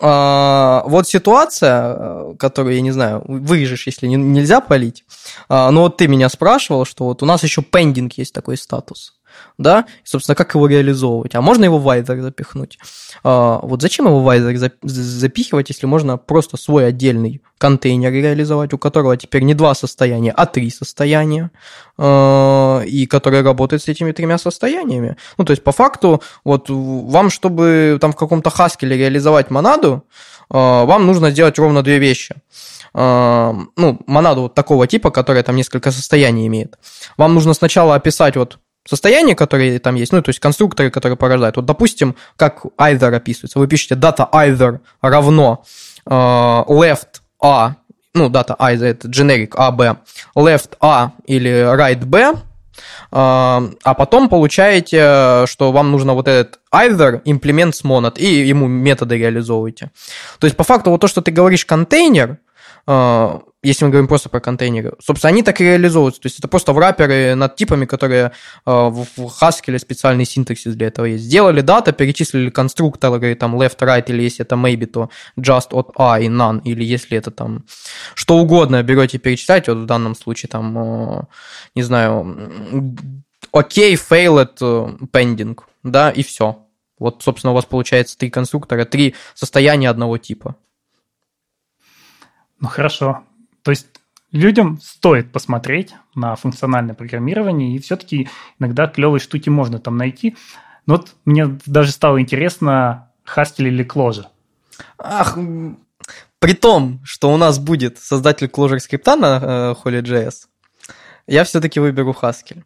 А, вот ситуация, э, которую, я не знаю, вырежешь, если не, нельзя полить. А, но вот ты меня спрашивал, что вот у нас еще пендинг есть такой статус да, и, собственно, как его реализовывать. А можно его в Вайзер запихнуть? А, вот зачем его в Вайзер запихивать, если можно просто свой отдельный контейнер реализовать, у которого теперь не два состояния, а три состояния, а, и который работает с этими тремя состояниями. Ну, то есть, по факту, вот вам, чтобы там в каком-то хаскеле реализовать монаду, а, вам нужно сделать ровно две вещи ну, монаду вот такого типа, которая там несколько состояний имеет. Вам нужно сначала описать вот состояния, которые там есть, ну, то есть конструкторы, которые порождают. Вот, допустим, как either описывается. Вы пишете data either равно uh, left a, ну, data either это generic a, b, left a или right b, uh, а потом получаете, что вам нужно вот этот either implement monad, и ему методы реализовываете. То есть, по факту, вот то, что ты говоришь контейнер, uh, если мы говорим просто про контейнеры, собственно, они так и реализовываются. То есть это просто враперы над типами, которые э, в Haskell специальный синтаксис для этого есть. Сделали дата, перечислили конструкторы, там left, right, или если это maybe, то just от a и none, или если это там что угодно берете перечислять, вот в данном случае там, э, не знаю, окей, okay, failed, э, pending, да, и все. Вот, собственно, у вас получается три конструктора, три состояния одного типа. Ну хорошо, то есть людям стоит посмотреть на функциональное программирование, и все-таки иногда клевые штуки можно там найти. Но вот мне даже стало интересно, Haskell или Clojure. Ах, при том, что у нас будет создатель Clojure скрипта на э, Holy.js, Я все-таки выберу Haskell.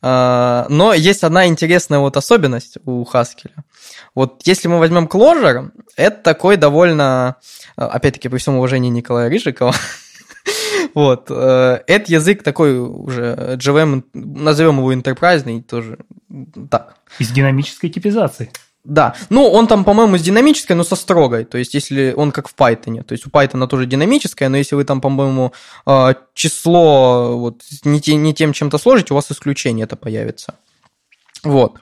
А, но есть одна интересная вот особенность у Haskell. Вот если мы возьмем Clojure, это такой довольно, опять-таки, при всем уважении Николая Рыжикова, вот. Э, этот язык такой уже JVM, назовем его интерпрайзный, тоже так. Из динамической типизации. Да, ну он там, по-моему, с динамической, но со строгой. То есть, если он как в Python. То есть, у Python тоже динамическая, но если вы там, по-моему, э, число вот, не, не тем чем-то сложите, у вас исключение это появится. Вот.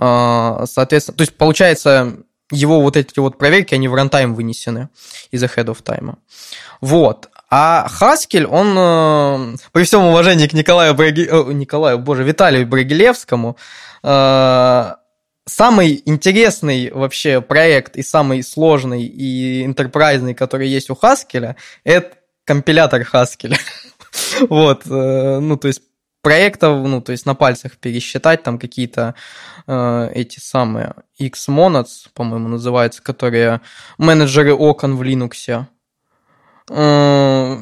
Э, соответственно, то есть, получается, его вот эти вот проверки, они в рантайм вынесены из ahead of time. Вот. А Хаскель, он, э, при всем уважении к Николаю, Браги... Николаю боже, Виталию Брагилевскому, самый интересный вообще проект и самый сложный и интерпрайзный, который есть у Haskell, это компилятор Haskell. вот, э, ну, то есть проектов, ну, то есть на пальцах пересчитать там какие-то э, эти самые X-Monads, по-моему, называются, которые менеджеры окон в Linux. Э,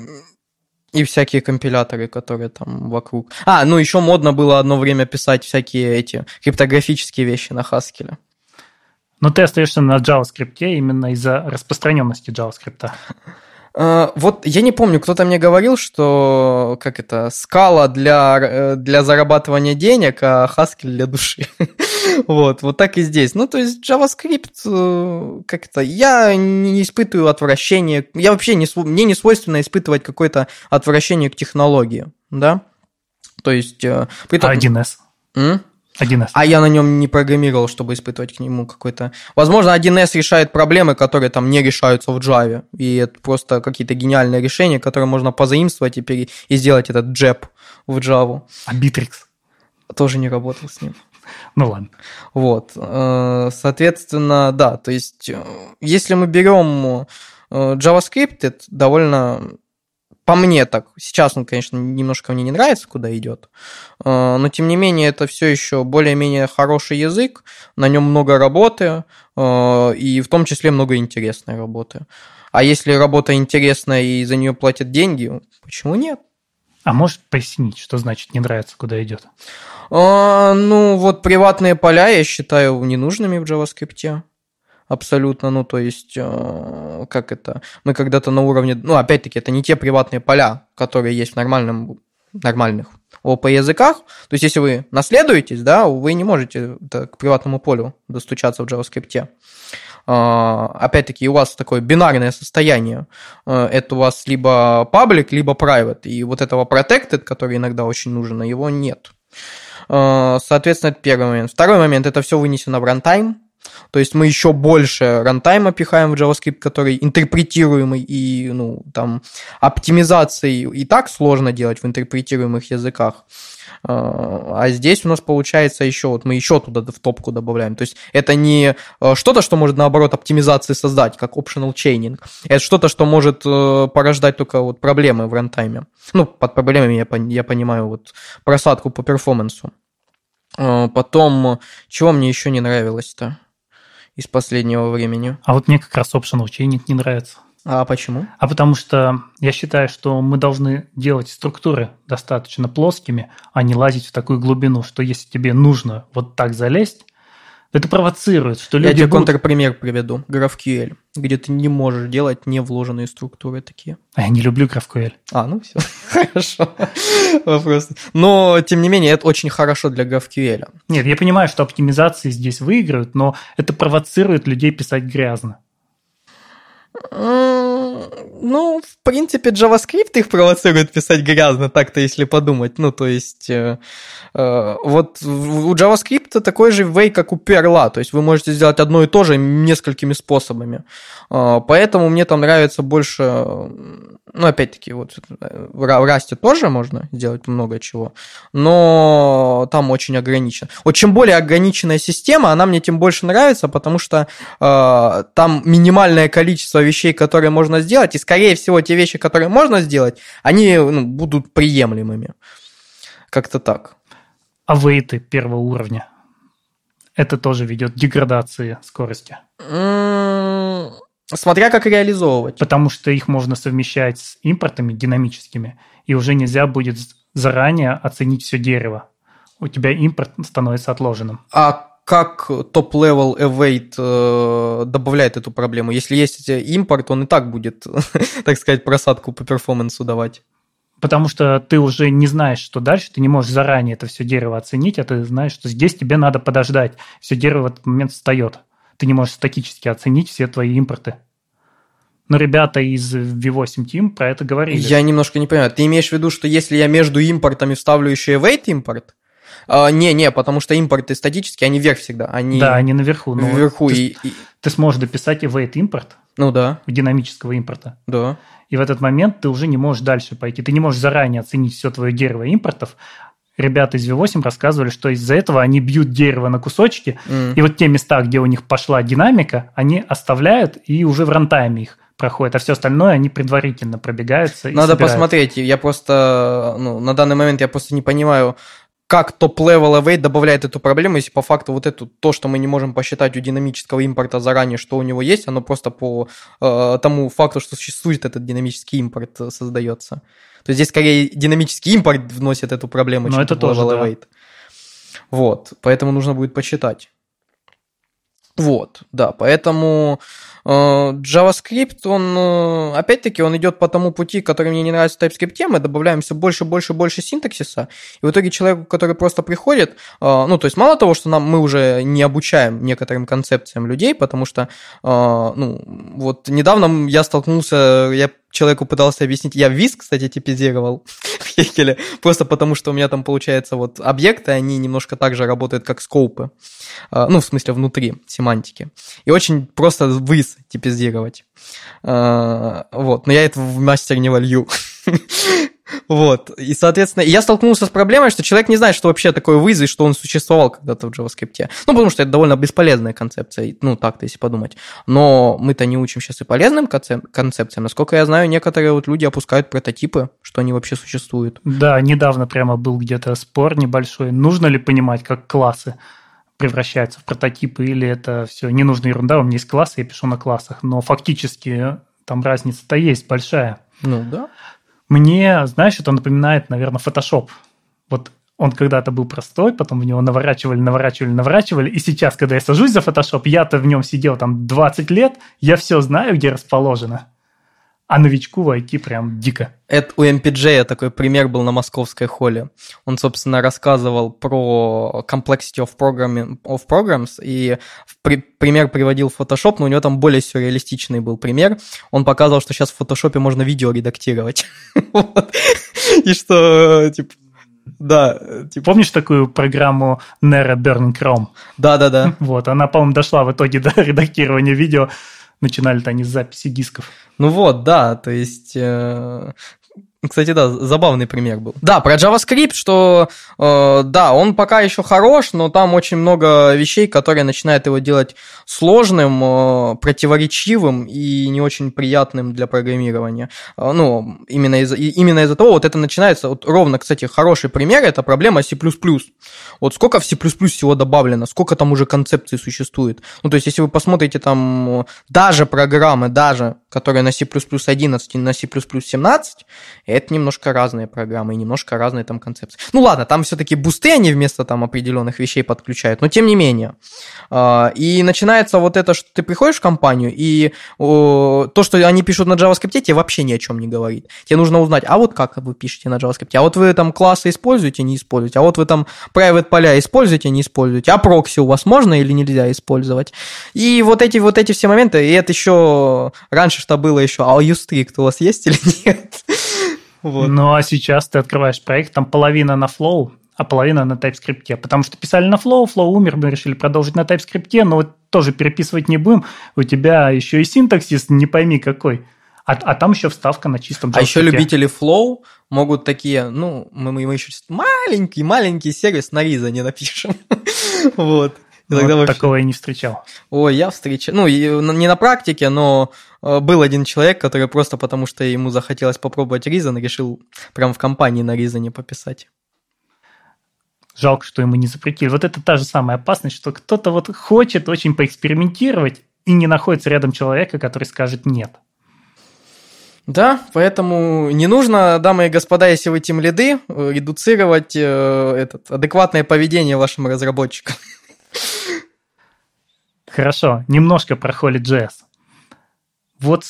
и всякие компиляторы, которые там вокруг. А, ну еще модно было одно время писать всякие эти криптографические вещи на Haskell. Но ты остаешься на JavaScript именно из-за распространенности JavaScript. Э, вот я не помню, кто-то мне говорил, что как это скала для, э, для зарабатывания денег, а Haskell для души. вот, вот так и здесь. Ну, то есть JavaScript, э, как это, я не испытываю отвращение, я вообще не, мне не свойственно испытывать какое-то отвращение к технологии, да? То есть... При том... А 1С? М? 1С. А я на нем не программировал, чтобы испытывать к нему какой-то... Возможно, 1С решает проблемы, которые там не решаются в Java. И это просто какие-то гениальные решения, которые можно позаимствовать и, и сделать этот джеб в Java. А Bittrex? Тоже не работал с ним. Ну ладно. Вот. Э, соответственно, да, то есть, э, если мы берем э, JavaScript, это довольно по мне так, сейчас он, конечно, немножко мне не нравится, куда идет, э, но тем не менее это все еще более-менее хороший язык, на нем много работы, э, и в том числе много интересной работы. А если работа интересная и за нее платят деньги, почему нет? А можешь пояснить, что значит не нравится, куда идет? А, ну, вот приватные поля я считаю ненужными в JavaScript абсолютно, ну, то есть, э, как это, мы когда-то на уровне, ну, опять-таки, это не те приватные поля, которые есть в нормальном, нормальных ОП языках, то есть, если вы наследуетесь, да, вы не можете к приватному полю достучаться в JavaScript. Uh, опять-таки, у вас такое бинарное состояние. Uh, это у вас либо public, либо private. И вот этого protected, который иногда очень нужен, его нет. Uh, соответственно, это первый момент. Второй момент, это все вынесено в runtime. То есть мы еще больше рантайма пихаем в JavaScript, который интерпретируемый и, ну, там, оптимизации и так сложно делать в интерпретируемых языках. А, а здесь у нас получается еще, вот мы еще туда в топку добавляем. То есть это не э, что-то, что может наоборот оптимизации создать, как optional chaining. Это что-то, что может э, порождать только вот проблемы в рантайме. Ну, под проблемами я, я понимаю вот просадку по перформансу. А, потом, чего мне еще не нравилось-то? Из последнего времени. А вот мне как раз optional chaining не нравится. А почему? А потому что я считаю, что мы должны делать структуры достаточно плоскими, а не лазить в такую глубину, что если тебе нужно вот так залезть, это провоцирует, что люди Я тебе будут... контрпример приведу. GraphQL, где ты не можешь делать не вложенные структуры такие. А я не люблю GraphQL. А, ну все, хорошо. Вопрос. Но, тем не менее, это очень хорошо для GraphQL. Нет, я понимаю, что оптимизации здесь выиграют, но это провоцирует людей писать грязно. Ну, в принципе, JavaScript их провоцирует писать грязно, так-то, если подумать. Ну, то есть, э, э, вот у JavaScript такой же way, как у Perl. То есть, вы можете сделать одно и то же несколькими способами. Э, поэтому мне там нравится больше... Ну, опять-таки, вот в Rust тоже можно сделать много чего, но там очень ограничено. Вот чем более ограниченная система, она мне тем больше нравится, потому что э, там минимальное количество вещей, которые можно сделать, и, скорее всего, те вещи, которые можно сделать, они ну, будут приемлемыми. Как-то так. А вейты первого уровня? Это тоже ведет к деградации скорости? Смотря как реализовывать. Потому что их можно совмещать с импортами динамическими, и уже нельзя будет заранее оценить все дерево. У тебя импорт становится отложенным. А как топ-level await э, добавляет эту проблему? Если есть импорт, он и так будет, так сказать, просадку по перформансу давать. Потому что ты уже не знаешь, что дальше, ты не можешь заранее это все дерево оценить, а ты знаешь, что здесь тебе надо подождать. Все дерево в этот момент встает. Ты не можешь статически оценить все твои импорты. Но ребята из V8 Team про это говорили. Я немножко не понимаю. Ты имеешь в виду, что если я между импортами вставлю еще и wait импорт? А, не, не, потому что импорты статические, они вверх всегда. Они да, они наверху. Но вверху. Ты, и, и... ты сможешь дописать и wait импорт. Ну да. Динамического импорта. Да. И в этот момент ты уже не можешь дальше пойти. Ты не можешь заранее оценить все твое дерево импортов. Ребята из V8 рассказывали, что из-за этого они бьют дерево на кусочки, mm. и вот те места, где у них пошла динамика, они оставляют и уже в рантайме их проходят, а все остальное они предварительно пробегаются. Надо собирают. посмотреть. Я просто, ну, на данный момент я просто не понимаю, как топ-level await добавляет эту проблему, если по факту вот это то, что мы не можем посчитать у динамического импорта заранее, что у него есть, оно просто по э, тому факту, что существует этот динамический импорт, э, создается. То есть здесь скорее динамический импорт вносит эту проблему, Но чем это тоже, await. Да. Вот, поэтому нужно будет посчитать. Вот, да, поэтому Э, JavaScript, он, э, опять-таки, он идет по тому пути, который мне не нравится в TypeScript, мы добавляем все больше, больше, больше синтаксиса, и в итоге человеку, который просто приходит, э, ну, то есть мало того, что нам, мы уже не обучаем некоторым концепциям людей, потому что, ну, вот недавно я столкнулся, я человеку пытался объяснить. Я виз, кстати, типизировал в Хекеле, просто потому что у меня там, получается, вот объекты, они немножко так же работают, как скоупы. А, ну, в смысле, внутри семантики. И очень просто виз типизировать. А, вот, но я это в мастер не волью. Вот. И, соответственно, я столкнулся с проблемой, что человек не знает, что вообще такое вызов, что он существовал когда-то в JavaScript. Ну, потому что это довольно бесполезная концепция, ну, так-то, если подумать. Но мы-то не учим сейчас и полезным концепциям. Насколько я знаю, некоторые вот люди опускают прототипы, что они вообще существуют. Да, недавно прямо был где-то спор небольшой. Нужно ли понимать, как классы превращаются в прототипы, или это все не нужна ерунда, у меня есть классы, я пишу на классах. Но фактически там разница-то есть большая. Ну да. Мне, знаешь, это напоминает, наверное, Photoshop. Вот он когда-то был простой, потом в него наворачивали, наворачивали, наворачивали. И сейчас, когда я сажусь за Photoshop, я-то в нем сидел там 20 лет, я все знаю, где расположено. А новичку в IT прям дико. Это у MPJ такой пример был на московской холле. Он, собственно, рассказывал про complexity of, programming, of programs, и при, пример приводил Photoshop, но у него там более сюрреалистичный был пример. Он показывал, что сейчас в Photoshop можно видео редактировать. И что, типа, да. Типа... Помнишь такую программу Nero Burning Chrome? Да-да-да. Вот, она, по-моему, дошла в итоге до редактирования видео. Начинали-то они с записи дисков. Ну вот, да, то есть э, кстати, да, забавный пример был. Да, про JavaScript, что э, да, он пока еще хорош, но там очень много вещей, которые начинают его делать сложным, э, противоречивым и не очень приятным для программирования. Э, ну, именно из-за именно из того, вот это начинается, вот ровно, кстати, хороший пример, это проблема C++. Вот сколько в C++ всего добавлено, сколько там уже концепций существует. Ну, то есть, если вы посмотрите там даже программы, даже, которые на C++ 11 и на C++ 17, это немножко разные программы и немножко разные там концепции. Ну ладно, там все-таки бусты они вместо там определенных вещей подключают, но тем не менее. А, и начинается вот это, что ты приходишь в компанию, и то, что они пишут на JavaScript, тебе вообще ни о чем не говорит. Тебе нужно узнать, а вот как вы пишете на JavaScript, а вот вы там классы используете, не используете, а вот вы там private поля используете, не используете, а прокси у вас можно или нельзя использовать. И вот эти вот эти все моменты, и это еще раньше что было еще, а U-Strict у вас есть или нет? Вот. Ну, а сейчас ты открываешь проект, там половина на Flow, а половина на TypeScript. Потому что писали на Flow, Flow умер, мы решили продолжить на TypeScript, но вот тоже переписывать не будем. У тебя еще и синтаксис не пойми какой. А, а там еще вставка на чистом JavaScript. А еще любители Flow могут такие, ну, мы, мы еще маленький, маленький сервис на Риза не напишем. вот. Ну, вот вообще... Такого я не встречал. Ой, я встречал. Ну, не на практике, но э, был один человек, который просто потому, что ему захотелось попробовать Reason, решил прям в компании на Reason пописать. Жалко, что ему не запретили. Вот это та же самая опасность, что кто-то вот хочет очень поэкспериментировать и не находится рядом человека, который скажет «нет». Да, поэтому не нужно, дамы и господа, если вы тем лиды, э, редуцировать э, этот, адекватное поведение вашим разработчикам. Хорошо, немножко про Holy.js. Вот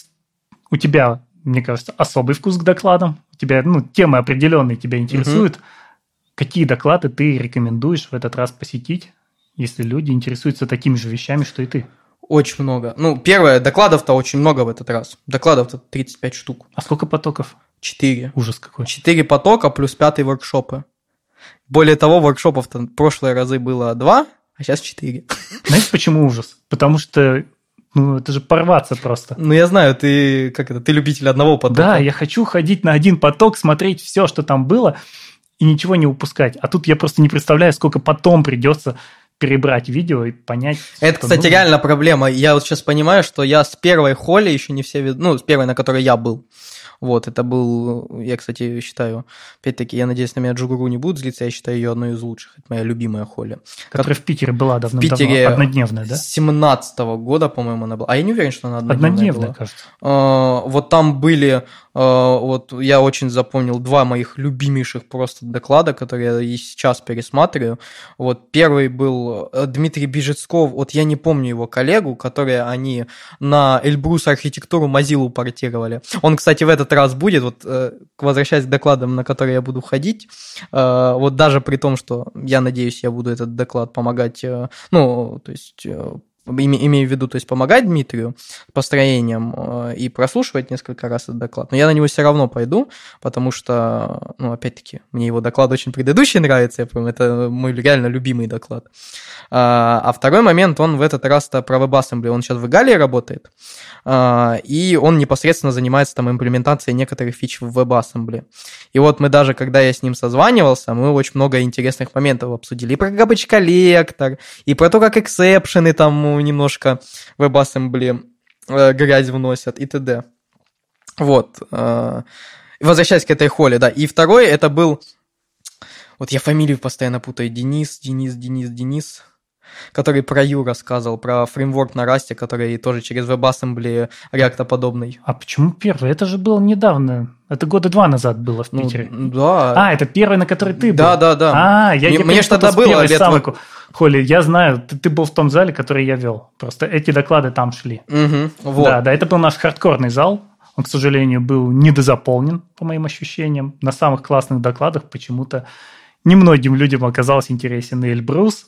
у тебя, мне кажется, особый вкус к докладам. У тебя, ну, темы определенные тебя интересуют. Угу. Какие доклады ты рекомендуешь в этот раз посетить, если люди интересуются такими же вещами, что и ты? Очень много. Ну, первое, докладов-то очень много в этот раз. Докладов-то 35 штук. А сколько потоков? Четыре. Ужас какой. Четыре потока плюс пятый воркшопы. Более того, воркшопов-то прошлые разы было два, а сейчас четыре. Знаете, почему ужас? Потому что ну, это же порваться просто. Ну, я знаю, ты как это, ты любитель одного потока. Да, я хочу ходить на один поток, смотреть все, что там было, и ничего не упускать. А тут я просто не представляю, сколько потом придется перебрать видео и понять. Это, кстати, нужно. реально проблема. Я вот сейчас понимаю, что я с первой холли еще не все, ну, с первой, на которой я был, вот, это был, я, кстати, считаю, опять-таки, я надеюсь, на меня Джугуру не будет злиться, я считаю ее одной из лучших, это моя любимая холли. Которая в Питере была давно, в Питере однодневная, да? С 17 -го года, по-моему, она была. А я не уверен, что она однодневная, однодневная была. кажется. А, вот там были вот я очень запомнил два моих любимейших просто доклада, которые я и сейчас пересматриваю. Вот первый был э, Дмитрий Бежецков, вот я не помню его коллегу, которые они на Эльбрус архитектуру Mozilla портировали. Он, кстати, в этот раз будет, вот э, возвращаясь к докладам, на которые я буду ходить, э, вот даже при том, что я надеюсь, я буду этот доклад помогать, ну, то есть имею в виду, то есть помогать Дмитрию построением э, и прослушивать несколько раз этот доклад. Но я на него все равно пойду, потому что, ну, опять-таки, мне его доклад очень предыдущий нравится, я помню, это мой реально любимый доклад. А, а второй момент, он в этот раз-то про WebAssembly, он сейчас в Игалии работает, а, и он непосредственно занимается там имплементацией некоторых фич в WebAssembly. И вот мы даже, когда я с ним созванивался, мы очень много интересных моментов обсудили. И про garbage collector, и про то, как exception ы там немножко WebAssembly э, грязь вносят и т.д. Вот. Э, возвращаясь к этой холле, да. И второй, это был... Вот я фамилию постоянно путаю. Денис, Денис, Денис, Денис который про Ю рассказывал, про фреймворк на Расте, который тоже через WebAssembly React подобный. А почему первый? Это же было недавно. Это года два назад было в ну, Питере. Ну, да. А, это первый, на который ты был. Да, да, да. А, я Мне, мне что-то было лет... Самыку. Холи, я знаю, ты, ты был в том зале, который я вел. Просто эти доклады там шли. Угу, вот. Да, да, это был наш хардкорный зал. Он, к сожалению, был недозаполнен, по моим ощущениям. На самых классных докладах почему-то немногим людям оказался интересен и Эльбрус,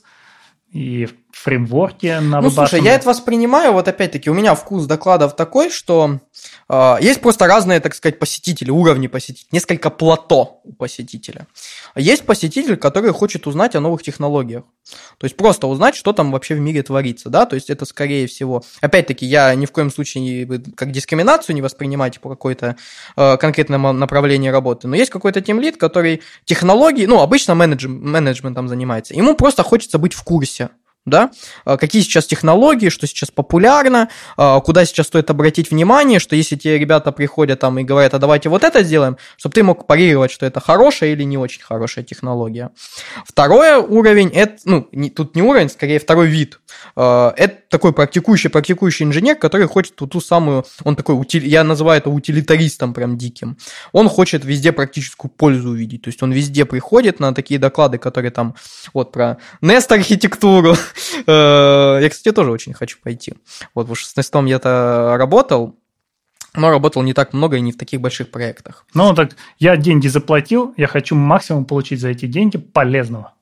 и фреймворке на Ну, слушай, я это воспринимаю, вот опять-таки, у меня вкус докладов такой, что э, есть просто разные, так сказать, посетители, уровни посетителей, несколько плато у посетителя. Есть посетитель, который хочет узнать о новых технологиях. То есть просто узнать, что там вообще в мире творится, да, то есть это скорее всего, опять-таки, я ни в коем случае не, как дискриминацию не воспринимайте по какой-то э, конкретному направлению работы, но есть какой-то тимлит, который технологии, ну, обычно менедж, менеджментом занимается, ему просто хочется быть в курсе, да, а, какие сейчас технологии, что сейчас популярно, а, куда сейчас стоит обратить внимание, что если те ребята приходят там и говорят, а давайте вот это сделаем, чтобы ты мог парировать, что это хорошая или не очень хорошая технология. Второй уровень, это, ну, не, тут не уровень, скорее второй вид, а, это такой практикующий, практикующий инженер, который хочет ту, ту самую, он такой, я называю это утилитаристом прям диким, он хочет везде практическую пользу увидеть, то есть он везде приходит на такие доклады, которые там, вот про Nest архитектуру, Э, я, кстати, тоже очень хочу пойти. Вот в 16 я-то работал, но работал не так много и не в таких больших проектах. Ну, так я деньги заплатил, я хочу максимум получить за эти деньги полезного.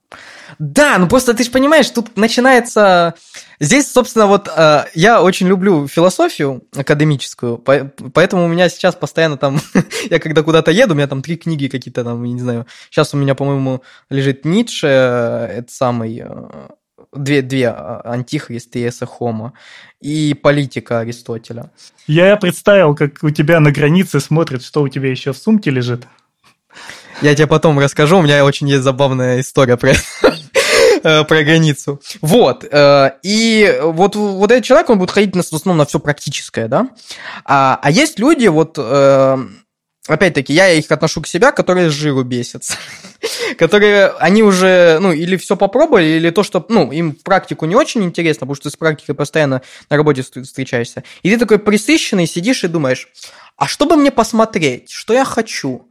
Да, ну просто ты же понимаешь, тут начинается... Здесь, собственно, вот э, я очень люблю философию академическую, по, поэтому у меня сейчас постоянно там... я когда куда-то еду, у меня там три книги какие-то там, я не знаю... Сейчас у меня, по-моему, лежит Ницше, э, это самый... Э, две, две а, антихрист и эсохома, и политика Аристотеля. Я представил, как у тебя на границе смотрят, что у тебя еще в сумке лежит. Я тебе потом расскажу, у меня очень есть забавная история про э, про границу. Вот. Э, и вот, вот этот человек, он будет ходить в основном на все практическое, да? А, а есть люди, вот, э, опять-таки, я их отношу к себе, которые с жиру бесятся. которые, они уже, ну, или все попробовали, или то, что, ну, им практику не очень интересно, потому что ты с практикой постоянно на работе встречаешься. И ты такой присыщенный, сидишь и думаешь, а что бы мне посмотреть, что я хочу?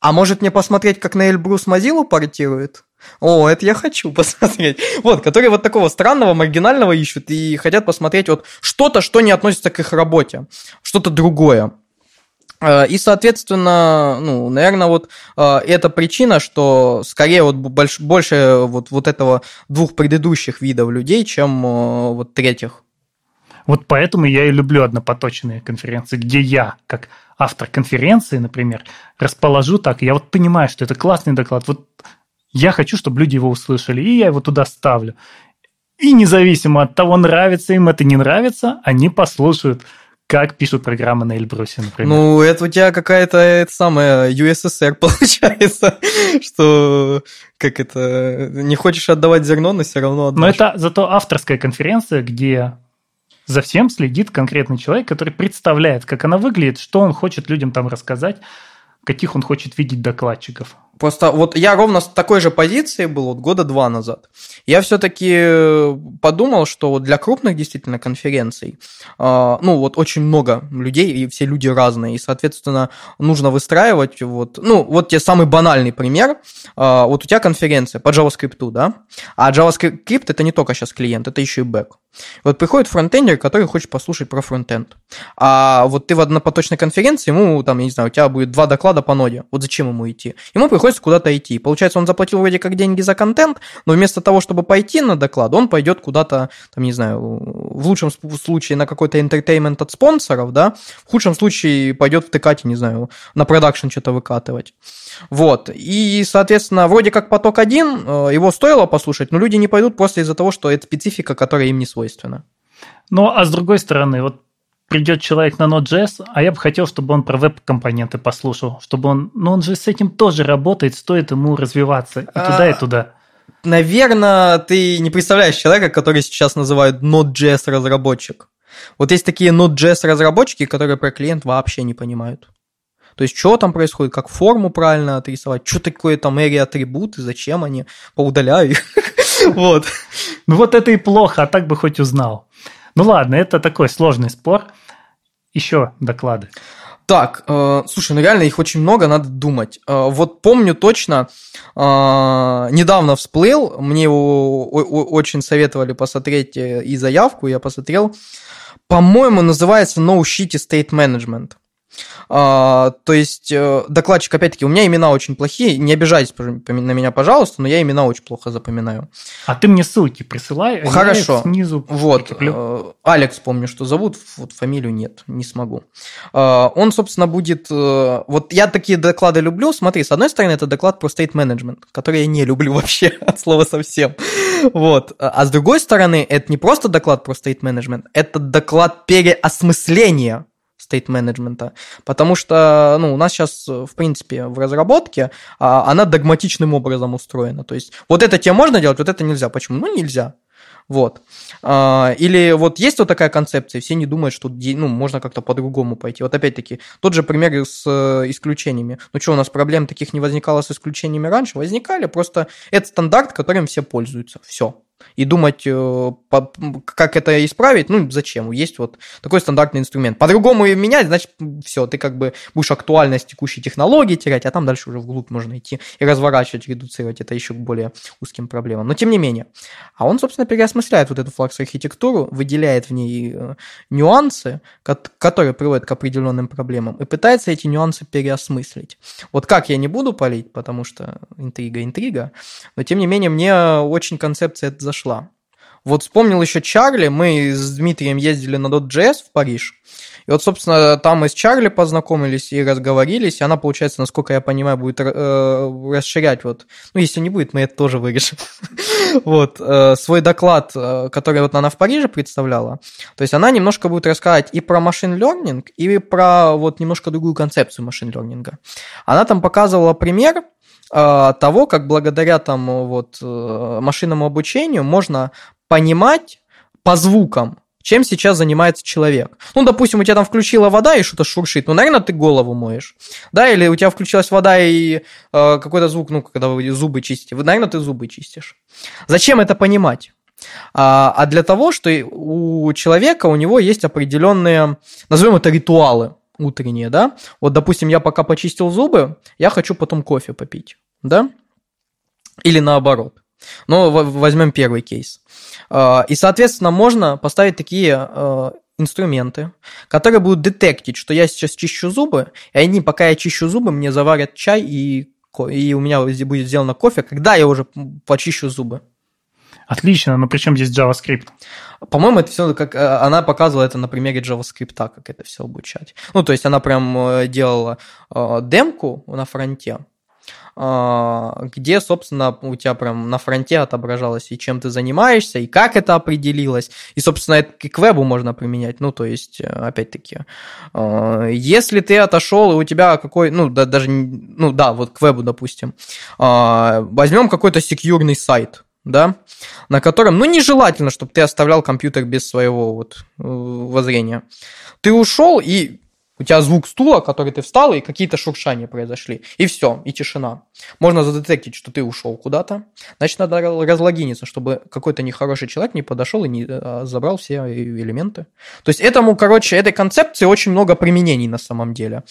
А может мне посмотреть, как на Эльбрус Мазилу портирует? О, это я хочу посмотреть. Вот, которые вот такого странного, маргинального ищут и хотят посмотреть вот что-то, что не относится к их работе, что-то другое. Э, и, соответственно, ну, наверное, вот э, эта причина, что скорее вот больше, больше вот, вот этого двух предыдущих видов людей, чем э, вот третьих. Вот поэтому я и люблю однопоточные конференции, где я, как автор конференции, например, расположу так, я вот понимаю, что это классный доклад, вот я хочу, чтобы люди его услышали, и я его туда ставлю. И независимо от того, нравится им это, не нравится, они послушают как пишут программы на Эльбрусе, например. Ну, это у тебя какая-то это самая USSR получается, что как это не хочешь отдавать зерно, но все равно отдашь. Но это зато авторская конференция, где за всем следит конкретный человек, который представляет, как она выглядит, что он хочет людям там рассказать, каких он хочет видеть докладчиков. Просто вот я ровно с такой же позиции был вот года два назад. Я все-таки э, подумал, что вот для крупных действительно конференций, э, ну вот очень много людей, и все люди разные, и, соответственно, нужно выстраивать вот, ну вот тебе самый банальный пример, э, вот у тебя конференция по JavaScript, да, а JavaScript это не только сейчас клиент, это еще и бэк. Вот приходит фронтендер, который хочет послушать про фронтенд. А вот ты в однопоточной конференции, ему там, я не знаю, у тебя будет два доклада по ноде. Вот зачем ему идти? Ему приходит приходится куда-то идти. Получается, он заплатил вроде как деньги за контент, но вместо того, чтобы пойти на доклад, он пойдет куда-то, там, не знаю, в лучшем случае на какой-то entertainment от спонсоров, да, в худшем случае пойдет втыкать, не знаю, на продакшн что-то выкатывать. Вот. И, соответственно, вроде как поток один, э, его стоило послушать, но люди не пойдут просто из-за того, что это специфика, которая им не свойственна. Ну, а с другой стороны, вот придет человек на Node.js, а я бы хотел, чтобы он про веб-компоненты послушал, чтобы он, ну он же с этим тоже работает, стоит ему развиваться и туда, и а, туда. Наверное, ты не представляешь человека, который сейчас называют Node.js разработчик. Вот есть такие Node.js разработчики, которые про клиент вообще не понимают. То есть, что там происходит, как форму правильно отрисовать, что такое там area атрибуты, зачем они, поудаляю их. Вот. Ну вот это и плохо, а так бы хоть узнал. Ну ладно, это такой сложный спор. Еще доклады. Так, э, слушай, ну реально их очень много, надо думать. Э, вот помню точно, э, недавно всплыл, мне его очень советовали посмотреть э, и заявку, я посмотрел. По-моему, называется No Shitty State Management. А, то есть э, докладчик, опять-таки, у меня имена очень плохие, не обижайтесь на меня, пожалуйста, но я имена очень плохо запоминаю. А ты мне ссылки присылай, а Хорошо. снизу Вот, прикреплю. Э, Алекс помню, что зовут, вот фамилию нет, не смогу. А, он, собственно, будет... Э, вот я такие доклады люблю, смотри, с одной стороны, это доклад про state management, который я не люблю вообще, от слова совсем. Вот. А с другой стороны, это не просто доклад про state management, это доклад переосмысления стейт-менеджмента, потому что ну, у нас сейчас, в принципе, в разработке а, она догматичным образом устроена. То есть вот это тебе можно делать, вот это нельзя. Почему? Ну, нельзя. Вот. А, или вот есть вот такая концепция, все не думают, что ну, можно как-то по-другому пойти. Вот опять-таки, тот же пример с э, исключениями. Ну что, у нас проблем таких не возникало с исключениями раньше? Возникали, просто это стандарт, которым все пользуются. Все и думать, э, как это исправить, ну, зачем? Есть вот такой стандартный инструмент. По-другому менять, значит, все, ты как бы будешь актуальность текущей технологии терять, а там дальше уже вглубь можно идти и разворачивать, редуцировать это еще к более узким проблемам. Но тем не менее. А он, собственно, переосмысляет вот эту флакс-архитектуру, выделяет в ней э, нюансы, которые приводят к определенным проблемам, и пытается эти нюансы переосмыслить. Вот как я не буду палить, потому что интрига, интрига, но тем не менее мне очень концепция зашла. Вот вспомнил еще Чарли, мы с Дмитрием ездили на .js в Париж, и вот, собственно, там мы с Чарли познакомились и разговорились, и она, получается, насколько я понимаю, будет э, расширять вот, ну, если не будет, мы это тоже вырежем, вот, э, свой доклад, э, который вот она в Париже представляла, то есть она немножко будет рассказывать и про машин learning, и про вот немножко другую концепцию машин learning. Она там показывала пример, того, как благодаря там вот э, машинному обучению можно понимать по звукам, чем сейчас занимается человек. Ну, допустим, у тебя там включила вода и что-то шуршит, ну, наверное, ты голову моешь. Да, или у тебя включилась вода и э, какой-то звук, ну, когда вы зубы чистите, наверное, ты зубы чистишь. Зачем это понимать? А, а для того, что у человека, у него есть определенные, назовем это ритуалы утренние, да? Вот, допустим, я пока почистил зубы, я хочу потом кофе попить, да? Или наоборот. Но возьмем первый кейс. А, и, соответственно, можно поставить такие а, инструменты, которые будут детектить, что я сейчас чищу зубы, и они, пока я чищу зубы, мне заварят чай, и, и у меня будет сделано кофе, когда я уже почищу зубы. Отлично, но при чем здесь JavaScript? По-моему, это все как э, она показывала это на примере JavaScript, как это все обучать. Ну, то есть она прям э, делала э, демку на фронте, где, собственно, у тебя прям на фронте отображалось и чем ты занимаешься, и как это определилось. И, собственно, это и к вебу можно применять. Ну, то есть, опять-таки, если ты отошел, и у тебя какой, ну, да, даже, ну, да, вот к вебу, допустим, возьмем какой-то секьюрный сайт, да, на котором, ну, нежелательно, чтобы ты оставлял компьютер без своего вот э, воззрения. Ты ушел, и у тебя звук стула, который ты встал, и какие-то шуршания произошли. И все, и тишина. Можно задетектить, что ты ушел куда-то. Значит, надо разлогиниться, чтобы какой-то нехороший человек не подошел и не а, забрал все элементы. То есть этому, короче, этой концепции очень много применений на самом деле.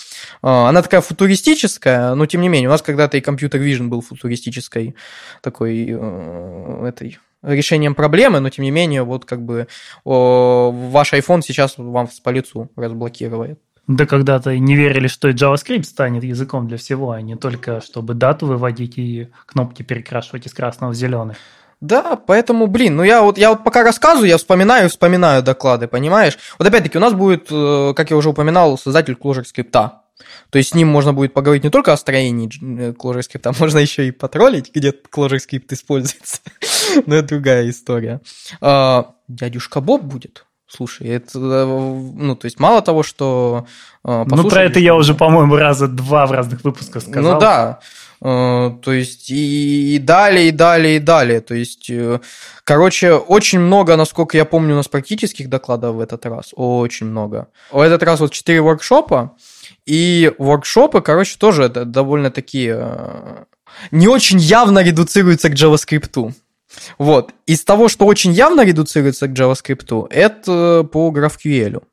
А, она такая футуристическая, но тем не менее, у нас когда-то и компьютер Vision был футуристической такой э, этой решением проблемы, но тем не менее, вот как бы о, ваш iPhone сейчас вам по лицу разблокирует. Да когда-то не верили, что и JavaScript станет языком для всего, а не только чтобы дату выводить и кнопки перекрашивать из красного в зеленый. Да, поэтому, блин, ну я вот, я вот пока рассказываю, я вспоминаю вспоминаю доклады, понимаешь? Вот опять-таки у нас будет, э, как я уже упоминал, создатель ClojureScript. То есть с ним можно будет поговорить не только о строении ClojureScript, а можно еще и потроллить, где ClojureScript используется. Но это другая история. А, дядюшка Боб будет. Слушай, это, ну, то есть мало того, что... Э, ну, про это я уже, по-моему, раза два в разных выпусках сказал. Ну, да. Э, то есть и, и далее, и далее, и далее. То есть, э, короче, очень много, насколько я помню, у нас практических докладов в этот раз. Очень много. В этот раз вот четыре воркшопа. И воркшопы, короче, тоже это довольно такие... Не очень явно редуцируются к JavaScript. Вот. Из того, что очень явно редуцируется к JavaScript, это по GraphQL.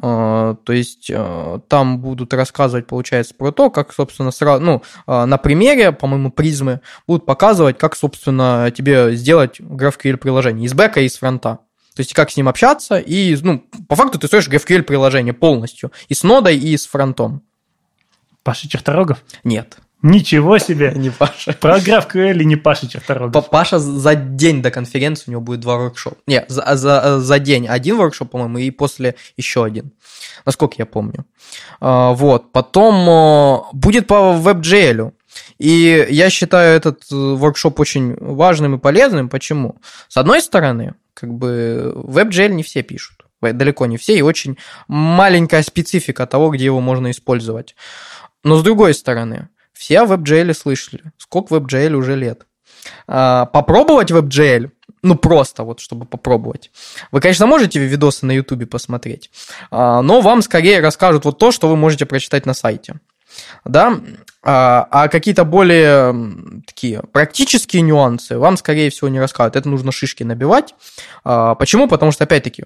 А, то есть а, там будут рассказывать, получается, про то, как, собственно, сразу, ну, а, на примере, по-моему, призмы, будут показывать, как, собственно, тебе сделать GraphQL приложение из бэка и из фронта. То есть как с ним общаться, и, ну, по факту ты строишь GraphQL приложение полностью, и с нодой, и с фронтом. Паша Черторогов? Нет. Ничего себе! Не Паша. Про GraphQL не Паша Черторогов. Паша за день до конференции у него будет два воркшопа. Не, за, за, за день один воркшоп, по-моему, и после еще один. Насколько я помню. А, вот. Потом будет по WebGL. И я считаю этот э, воркшоп очень важным и полезным. Почему? С одной стороны, как бы WebGL не все пишут. Далеко не все, и очень маленькая специфика того, где его можно использовать. Но с другой стороны, все о WebGL слышали. Сколько WebGL уже лет. А, попробовать WebGL, ну просто вот, чтобы попробовать. Вы, конечно, можете видосы на YouTube посмотреть, а, но вам скорее расскажут вот то, что вы можете прочитать на сайте. Да, а, а какие-то более такие практические нюансы вам, скорее всего, не расскажут. Это нужно шишки набивать. А, почему? Потому что, опять-таки,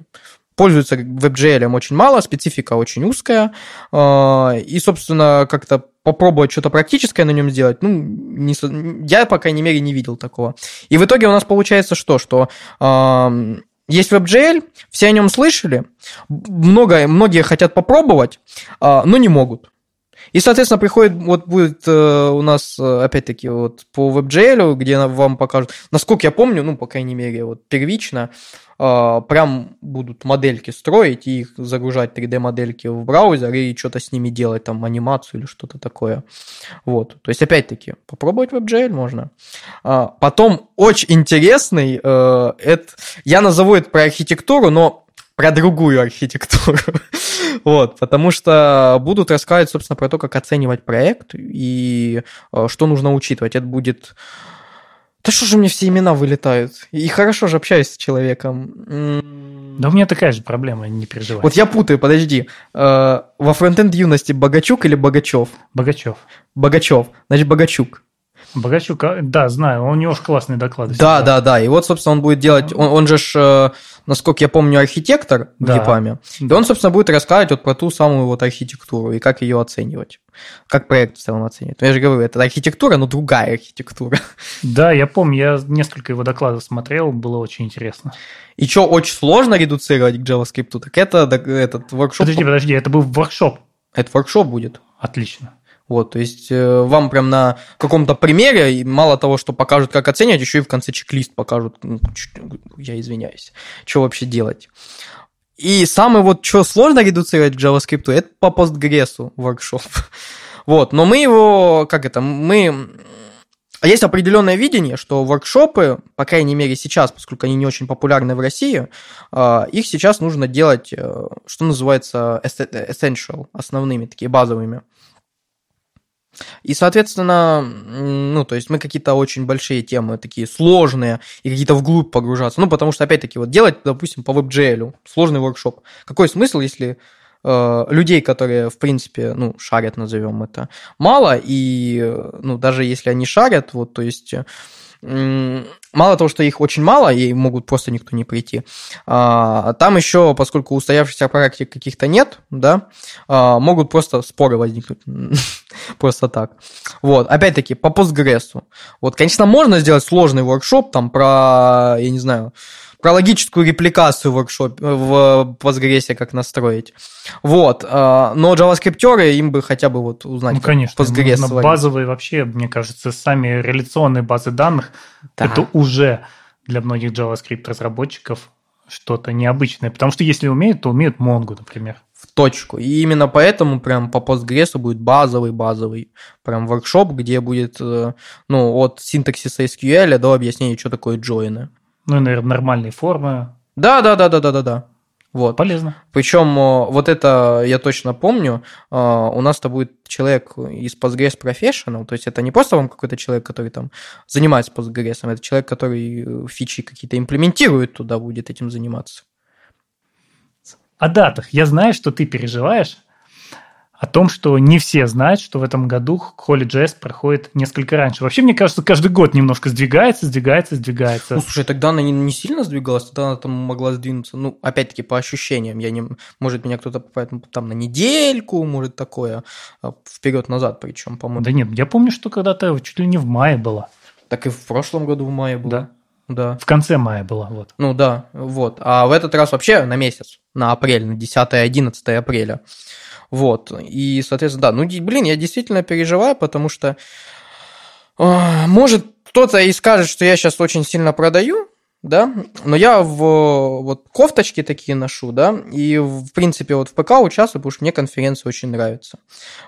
пользуются WebGL очень мало, специфика очень узкая, а, и, собственно, как-то попробовать что-то практическое на нем сделать, ну, не, я, по крайней мере, не видел такого. И в итоге у нас получается что? Что э, есть WebGL, все о нем слышали, много, многие хотят попробовать, э, но не могут. И, соответственно, приходит, вот будет э, у нас, э, опять-таки, вот по WebGL, где вам покажут, насколько я помню, ну, по крайней мере, вот первично, э, прям будут модельки строить и их загружать 3D-модельки в браузер и что-то с ними делать, там, анимацию или что-то такое. Вот. То есть, опять-таки, попробовать WebGL можно. А, потом, очень интересный, э, это, я назову это про архитектуру, но про другую архитектуру. вот, потому что будут рассказывать, собственно, про то, как оценивать проект и э, что нужно учитывать. Это будет... Да что же мне все имена вылетают? И хорошо же общаюсь с человеком. Да у меня такая же проблема, не переживай. Вот я путаю, подожди. Э, во фронтенд юности Богачук или Богачев? Богачев. Богачев, значит Богачук. Богачук, а, да, знаю, у него же классные доклады. Да, всегда. да, да. И вот, собственно, он будет делать, он, он же, ж, э, насколько я помню, архитектор в Да. ЕПАМе. И Да. он, собственно, будет рассказывать вот про ту самую вот архитектуру и как ее оценивать. Как проект в целом оценивать. Ну, Я же говорю, это архитектура, но другая архитектура. Да, я помню, я несколько его докладов смотрел, было очень интересно. И что очень сложно редуцировать к JavaScript, так это этот воркшоп. Подожди, подожди, это был воркшоп. Это воркшоп будет. Отлично. Вот, то есть э, вам прям на каком-то примере, мало того, что покажут, как оценивать, еще и в конце чек-лист покажут, ну, я извиняюсь, что вообще делать. И самое вот, что сложно редуцировать к JavaScript, это по Postgres воркшоп. Вот, но мы его, как это, мы... Есть определенное видение, что воркшопы, по крайней мере сейчас, поскольку они не очень популярны в России, э, их сейчас нужно делать, э, что называется, эс- essential, основными, такие базовыми. И, соответственно, ну, то есть мы какие-то очень большие темы, такие сложные, и какие-то вглубь погружаться. Ну, потому что, опять-таки, вот делать, допустим, по WebGL, сложный воркшоп. Какой смысл, если э, людей, которые, в принципе, ну, шарят, назовем это, мало, и, э, ну, даже если они шарят, вот, то есть... Мало того, что их очень мало, и могут просто никто не прийти. а, Там еще, поскольку устоявшихся практик каких-то нет, да, а, могут просто споры возникнуть. Просто так. Вот, опять-таки, по Postgres. Вот, конечно, можно сделать сложный воркшоп там про, я не знаю, про логическую репликацию воркшоп, в Postgres, как настроить. Вот, а, но JavaScript им бы хотя бы вот узнать, Ну, конечно. Postgres но сварить. базовые вообще, мне кажется, сами реляционные базы данных, Да. это уже для многих JavaScript-разработчиков что-то необычное. Потому что если умеют, то умеют Mongo, например. в точку. И именно поэтому прям по Postgres будет базовый-базовый прям воркшоп, где будет, э, ну, от синтаксиса SQL до объяснения, что такое джойны. Ну и, наверное, нормальные формы. Да, да, да, да, да, да, да. Вот. Полезно. Причем э, вот это я точно помню, э, у нас-то будет человек из Postgres Professional, то есть это не просто вам какой-то человек, который там занимается Postgres, это человек, который э, фичи какие-то имплементирует туда, будет этим заниматься. О датах. Я знаю, что ты переживаешь о том, что не все знают, что в этом году Holy.js проходит несколько раньше. Вообще, мне кажется, каждый год немножко сдвигается, сдвигается, сдвигается. Ну, слушай, тогда она не, не сильно сдвигалась, тогда она там могла сдвинуться, ну, опять-таки, по ощущениям. Я не, может, меня кто-то ну, там на недельку, может, такое, вперед-назад причем, по-моему. Да нет, я помню, что когда-то чуть ли не в мае было. Так и в прошлом году в мае было. Да. Да. В конце мая было, вот. Ну да, вот. А в этот раз вообще на месяц, на апрель, на 10-11 апреля. Вот. И, соответственно, да, ну, блин, я действительно переживаю, потому что, а, может, кто-то и скажет, что я сейчас очень сильно продаю, да, но я в вот кофточки такие ношу, да, и в принципе вот в ПК участвую, потому что мне конференции очень нравятся.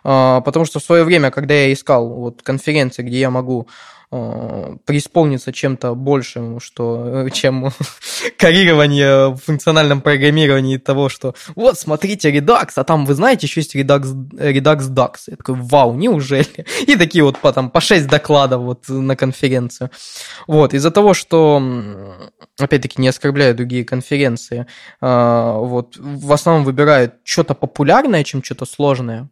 А, Потому что в свое время, когда я искал вот конференции, где я могу преисполниться чем-то большим, что, э, чем коррирование в функциональном программировании того, что вот, смотрите, Redux, а там, вы знаете, еще есть Redux, Redux Dux. Я такой, вау, неужели? И такие вот по, там, по 6 докладов вот на конференцию. Вот, из-за того, что, опять-таки, не оскорбляю другие конференции, а, вот, в основном выбирают что-то популярное, чем что-то сложное.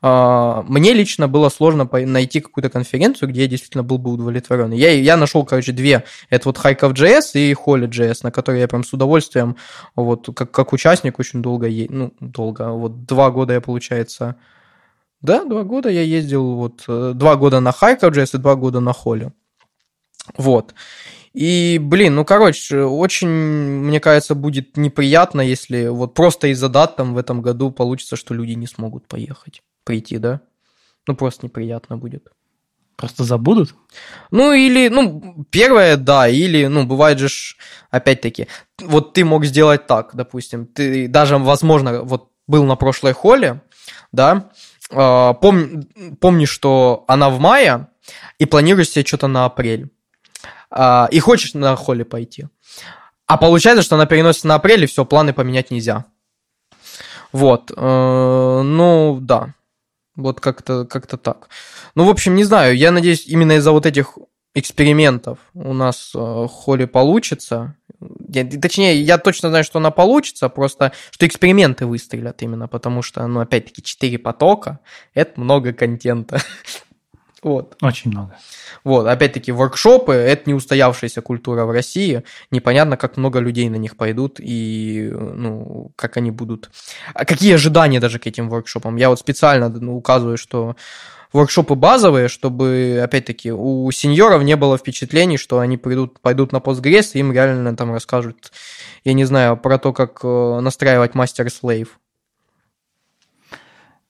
А, Мне лично было сложно найти какую-то конференцию, где я действительно был бы удовлетворен. Я, я нашел, короче, две. Это вот Харьков.js и Holy.js, на которые я прям с удовольствием, вот, как, как участник очень долго, е- ну, долго, вот два года я, получается, да, два года я ездил, вот, э, два года на Харьков.js и два года на Холе. Вот. И, блин, ну, короче, очень, мне кажется, будет неприятно, если вот просто из-за дат там в этом году получится, что люди не смогут поехать, прийти, да? Ну, просто неприятно будет. Просто забудут? Ну, или, ну, первое, да, или, ну, бывает же, опять-таки, вот ты мог сделать так, допустим, ты даже, возможно, вот был на прошлой холле, да, а, пом, помни, что она в мае, и планируешь себе что-то на апрель, а, и хочешь на холле пойти, а получается, что она переносится на апрель, и все, планы поменять нельзя. Вот, э, ну, да, вот как-то как так. Ну, в общем, не знаю. Я надеюсь, именно из-за вот этих экспериментов у нас э, холли получится. Я- точнее, я точно знаю, что она получится, просто что эксперименты выстрелят именно, потому что, ну, опять-таки, 4 потока – это много контента. Вот. Очень много. Вот, опять-таки, воркшопы – это не устоявшаяся культура в России. Непонятно, как много людей на них пойдут и, ну, как они будут... А какие ожидания даже к этим воркшопам? Я вот специально ну, указываю, что воркшопы базовые, чтобы, опять-таки, у сеньоров не было впечатлений, что они придут, пойдут на Postgres, и им реально там расскажут, я не знаю, про то, как э, настраивать мастер-слейв.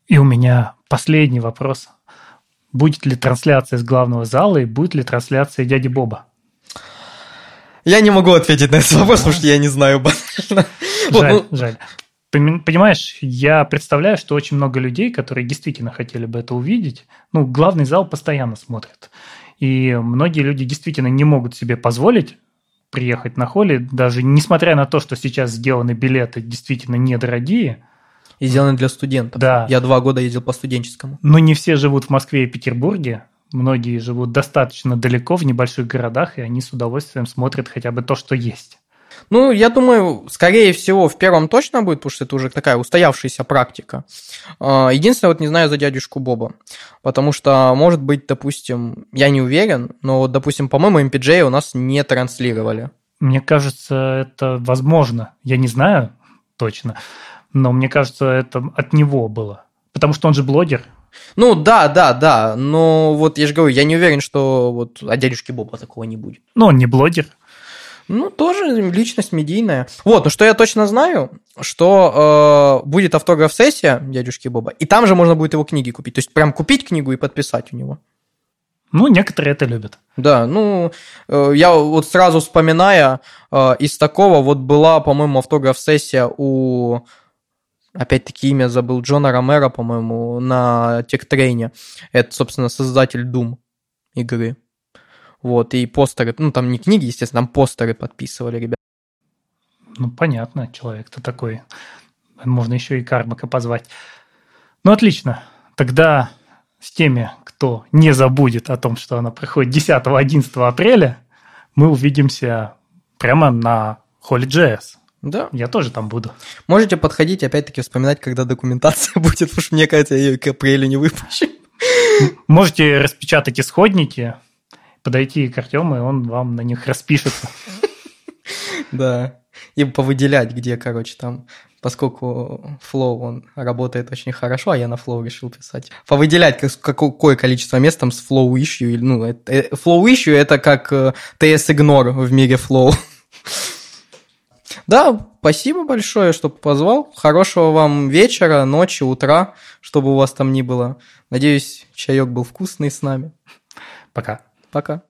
И у меня последний вопрос. Будет ли трансляция из главного зала и будет ли трансляция дяди Боба? Я не могу ответить на этот вопрос, потому что я не знаю банально. Вот, Жаль, ну, жаль. Пон- Понимаешь, я представляю, что очень много людей, которые действительно хотели бы это увидеть, ну, главный зал постоянно смотрят. И многие люди действительно не могут себе позволить приехать на холли, даже несмотря на то, что сейчас сделаны билеты действительно недорогие, И сделаны для студентов. Да. Я два года ездил по студенческому. но не все живут в Москве и Петербурге, многие живут достаточно далеко, в небольших городах, и они с удовольствием смотрят хотя бы то, что есть. Ну, я думаю, скорее всего, в первом точно будет, потому что это уже такая устоявшаяся практика. А, Единственное, вот не знаю за дядюшку Боба. Потому что, может быть, допустим, я не уверен, но вот, допустим, по-моему, MPJ у нас не транслировали. Мне кажется, это возможно. Я не знаю точно, но мне кажется, это от него было. Потому что он же блогер. Ну, да, да, да, но вот я же говорю, я не уверен, что вот от дядюшки Боба такого не будет. Но он не блогер. Ну, тоже личность медийная. Вот, ну что я точно знаю, что э, будет автограф-сессия дядюшки Боба, и там же можно будет его книги купить. То есть прям купить книгу и подписать у него. Ну, некоторые это любят. Да, ну, э, я вот сразу вспоминая, э, из такого вот была, по-моему, автограф-сессия у, опять-таки имя забыл, Джона Ромера, по-моему, на Техтрейне. Это, собственно, создатель Doom игры. Вот, и постеры, ну, там не книги, естественно, там постеры подписывали, ребят. Ну, понятно, человек-то такой. Можно еще и Кармака позвать. Ну, отлично. Тогда с теми, кто не забудет о том, что она приходит 10-11 апреля, мы увидимся прямо на Holy.js. Да. Я тоже там буду. Можете подходить, опять-таки, вспоминать, когда документация будет, потому что, мне кажется, я ее к апрелю не выпущу. Можете распечатать исходники, подойти к Артему, и он вам на них распишется. Да. И повыделять, где, короче, там, поскольку Flow, он работает очень хорошо, а я на Flow решил писать. Повыделять как- какое количество мест там с issue. или, Ну, э, Flow issue это как э, TS Ignore в мире Flow. Да, спасибо большое, что позвал. Хорошего вам вечера, ночи, утра, чтобы у вас там ни было. Надеюсь, чаек был вкусный с нами. Пока. Пока.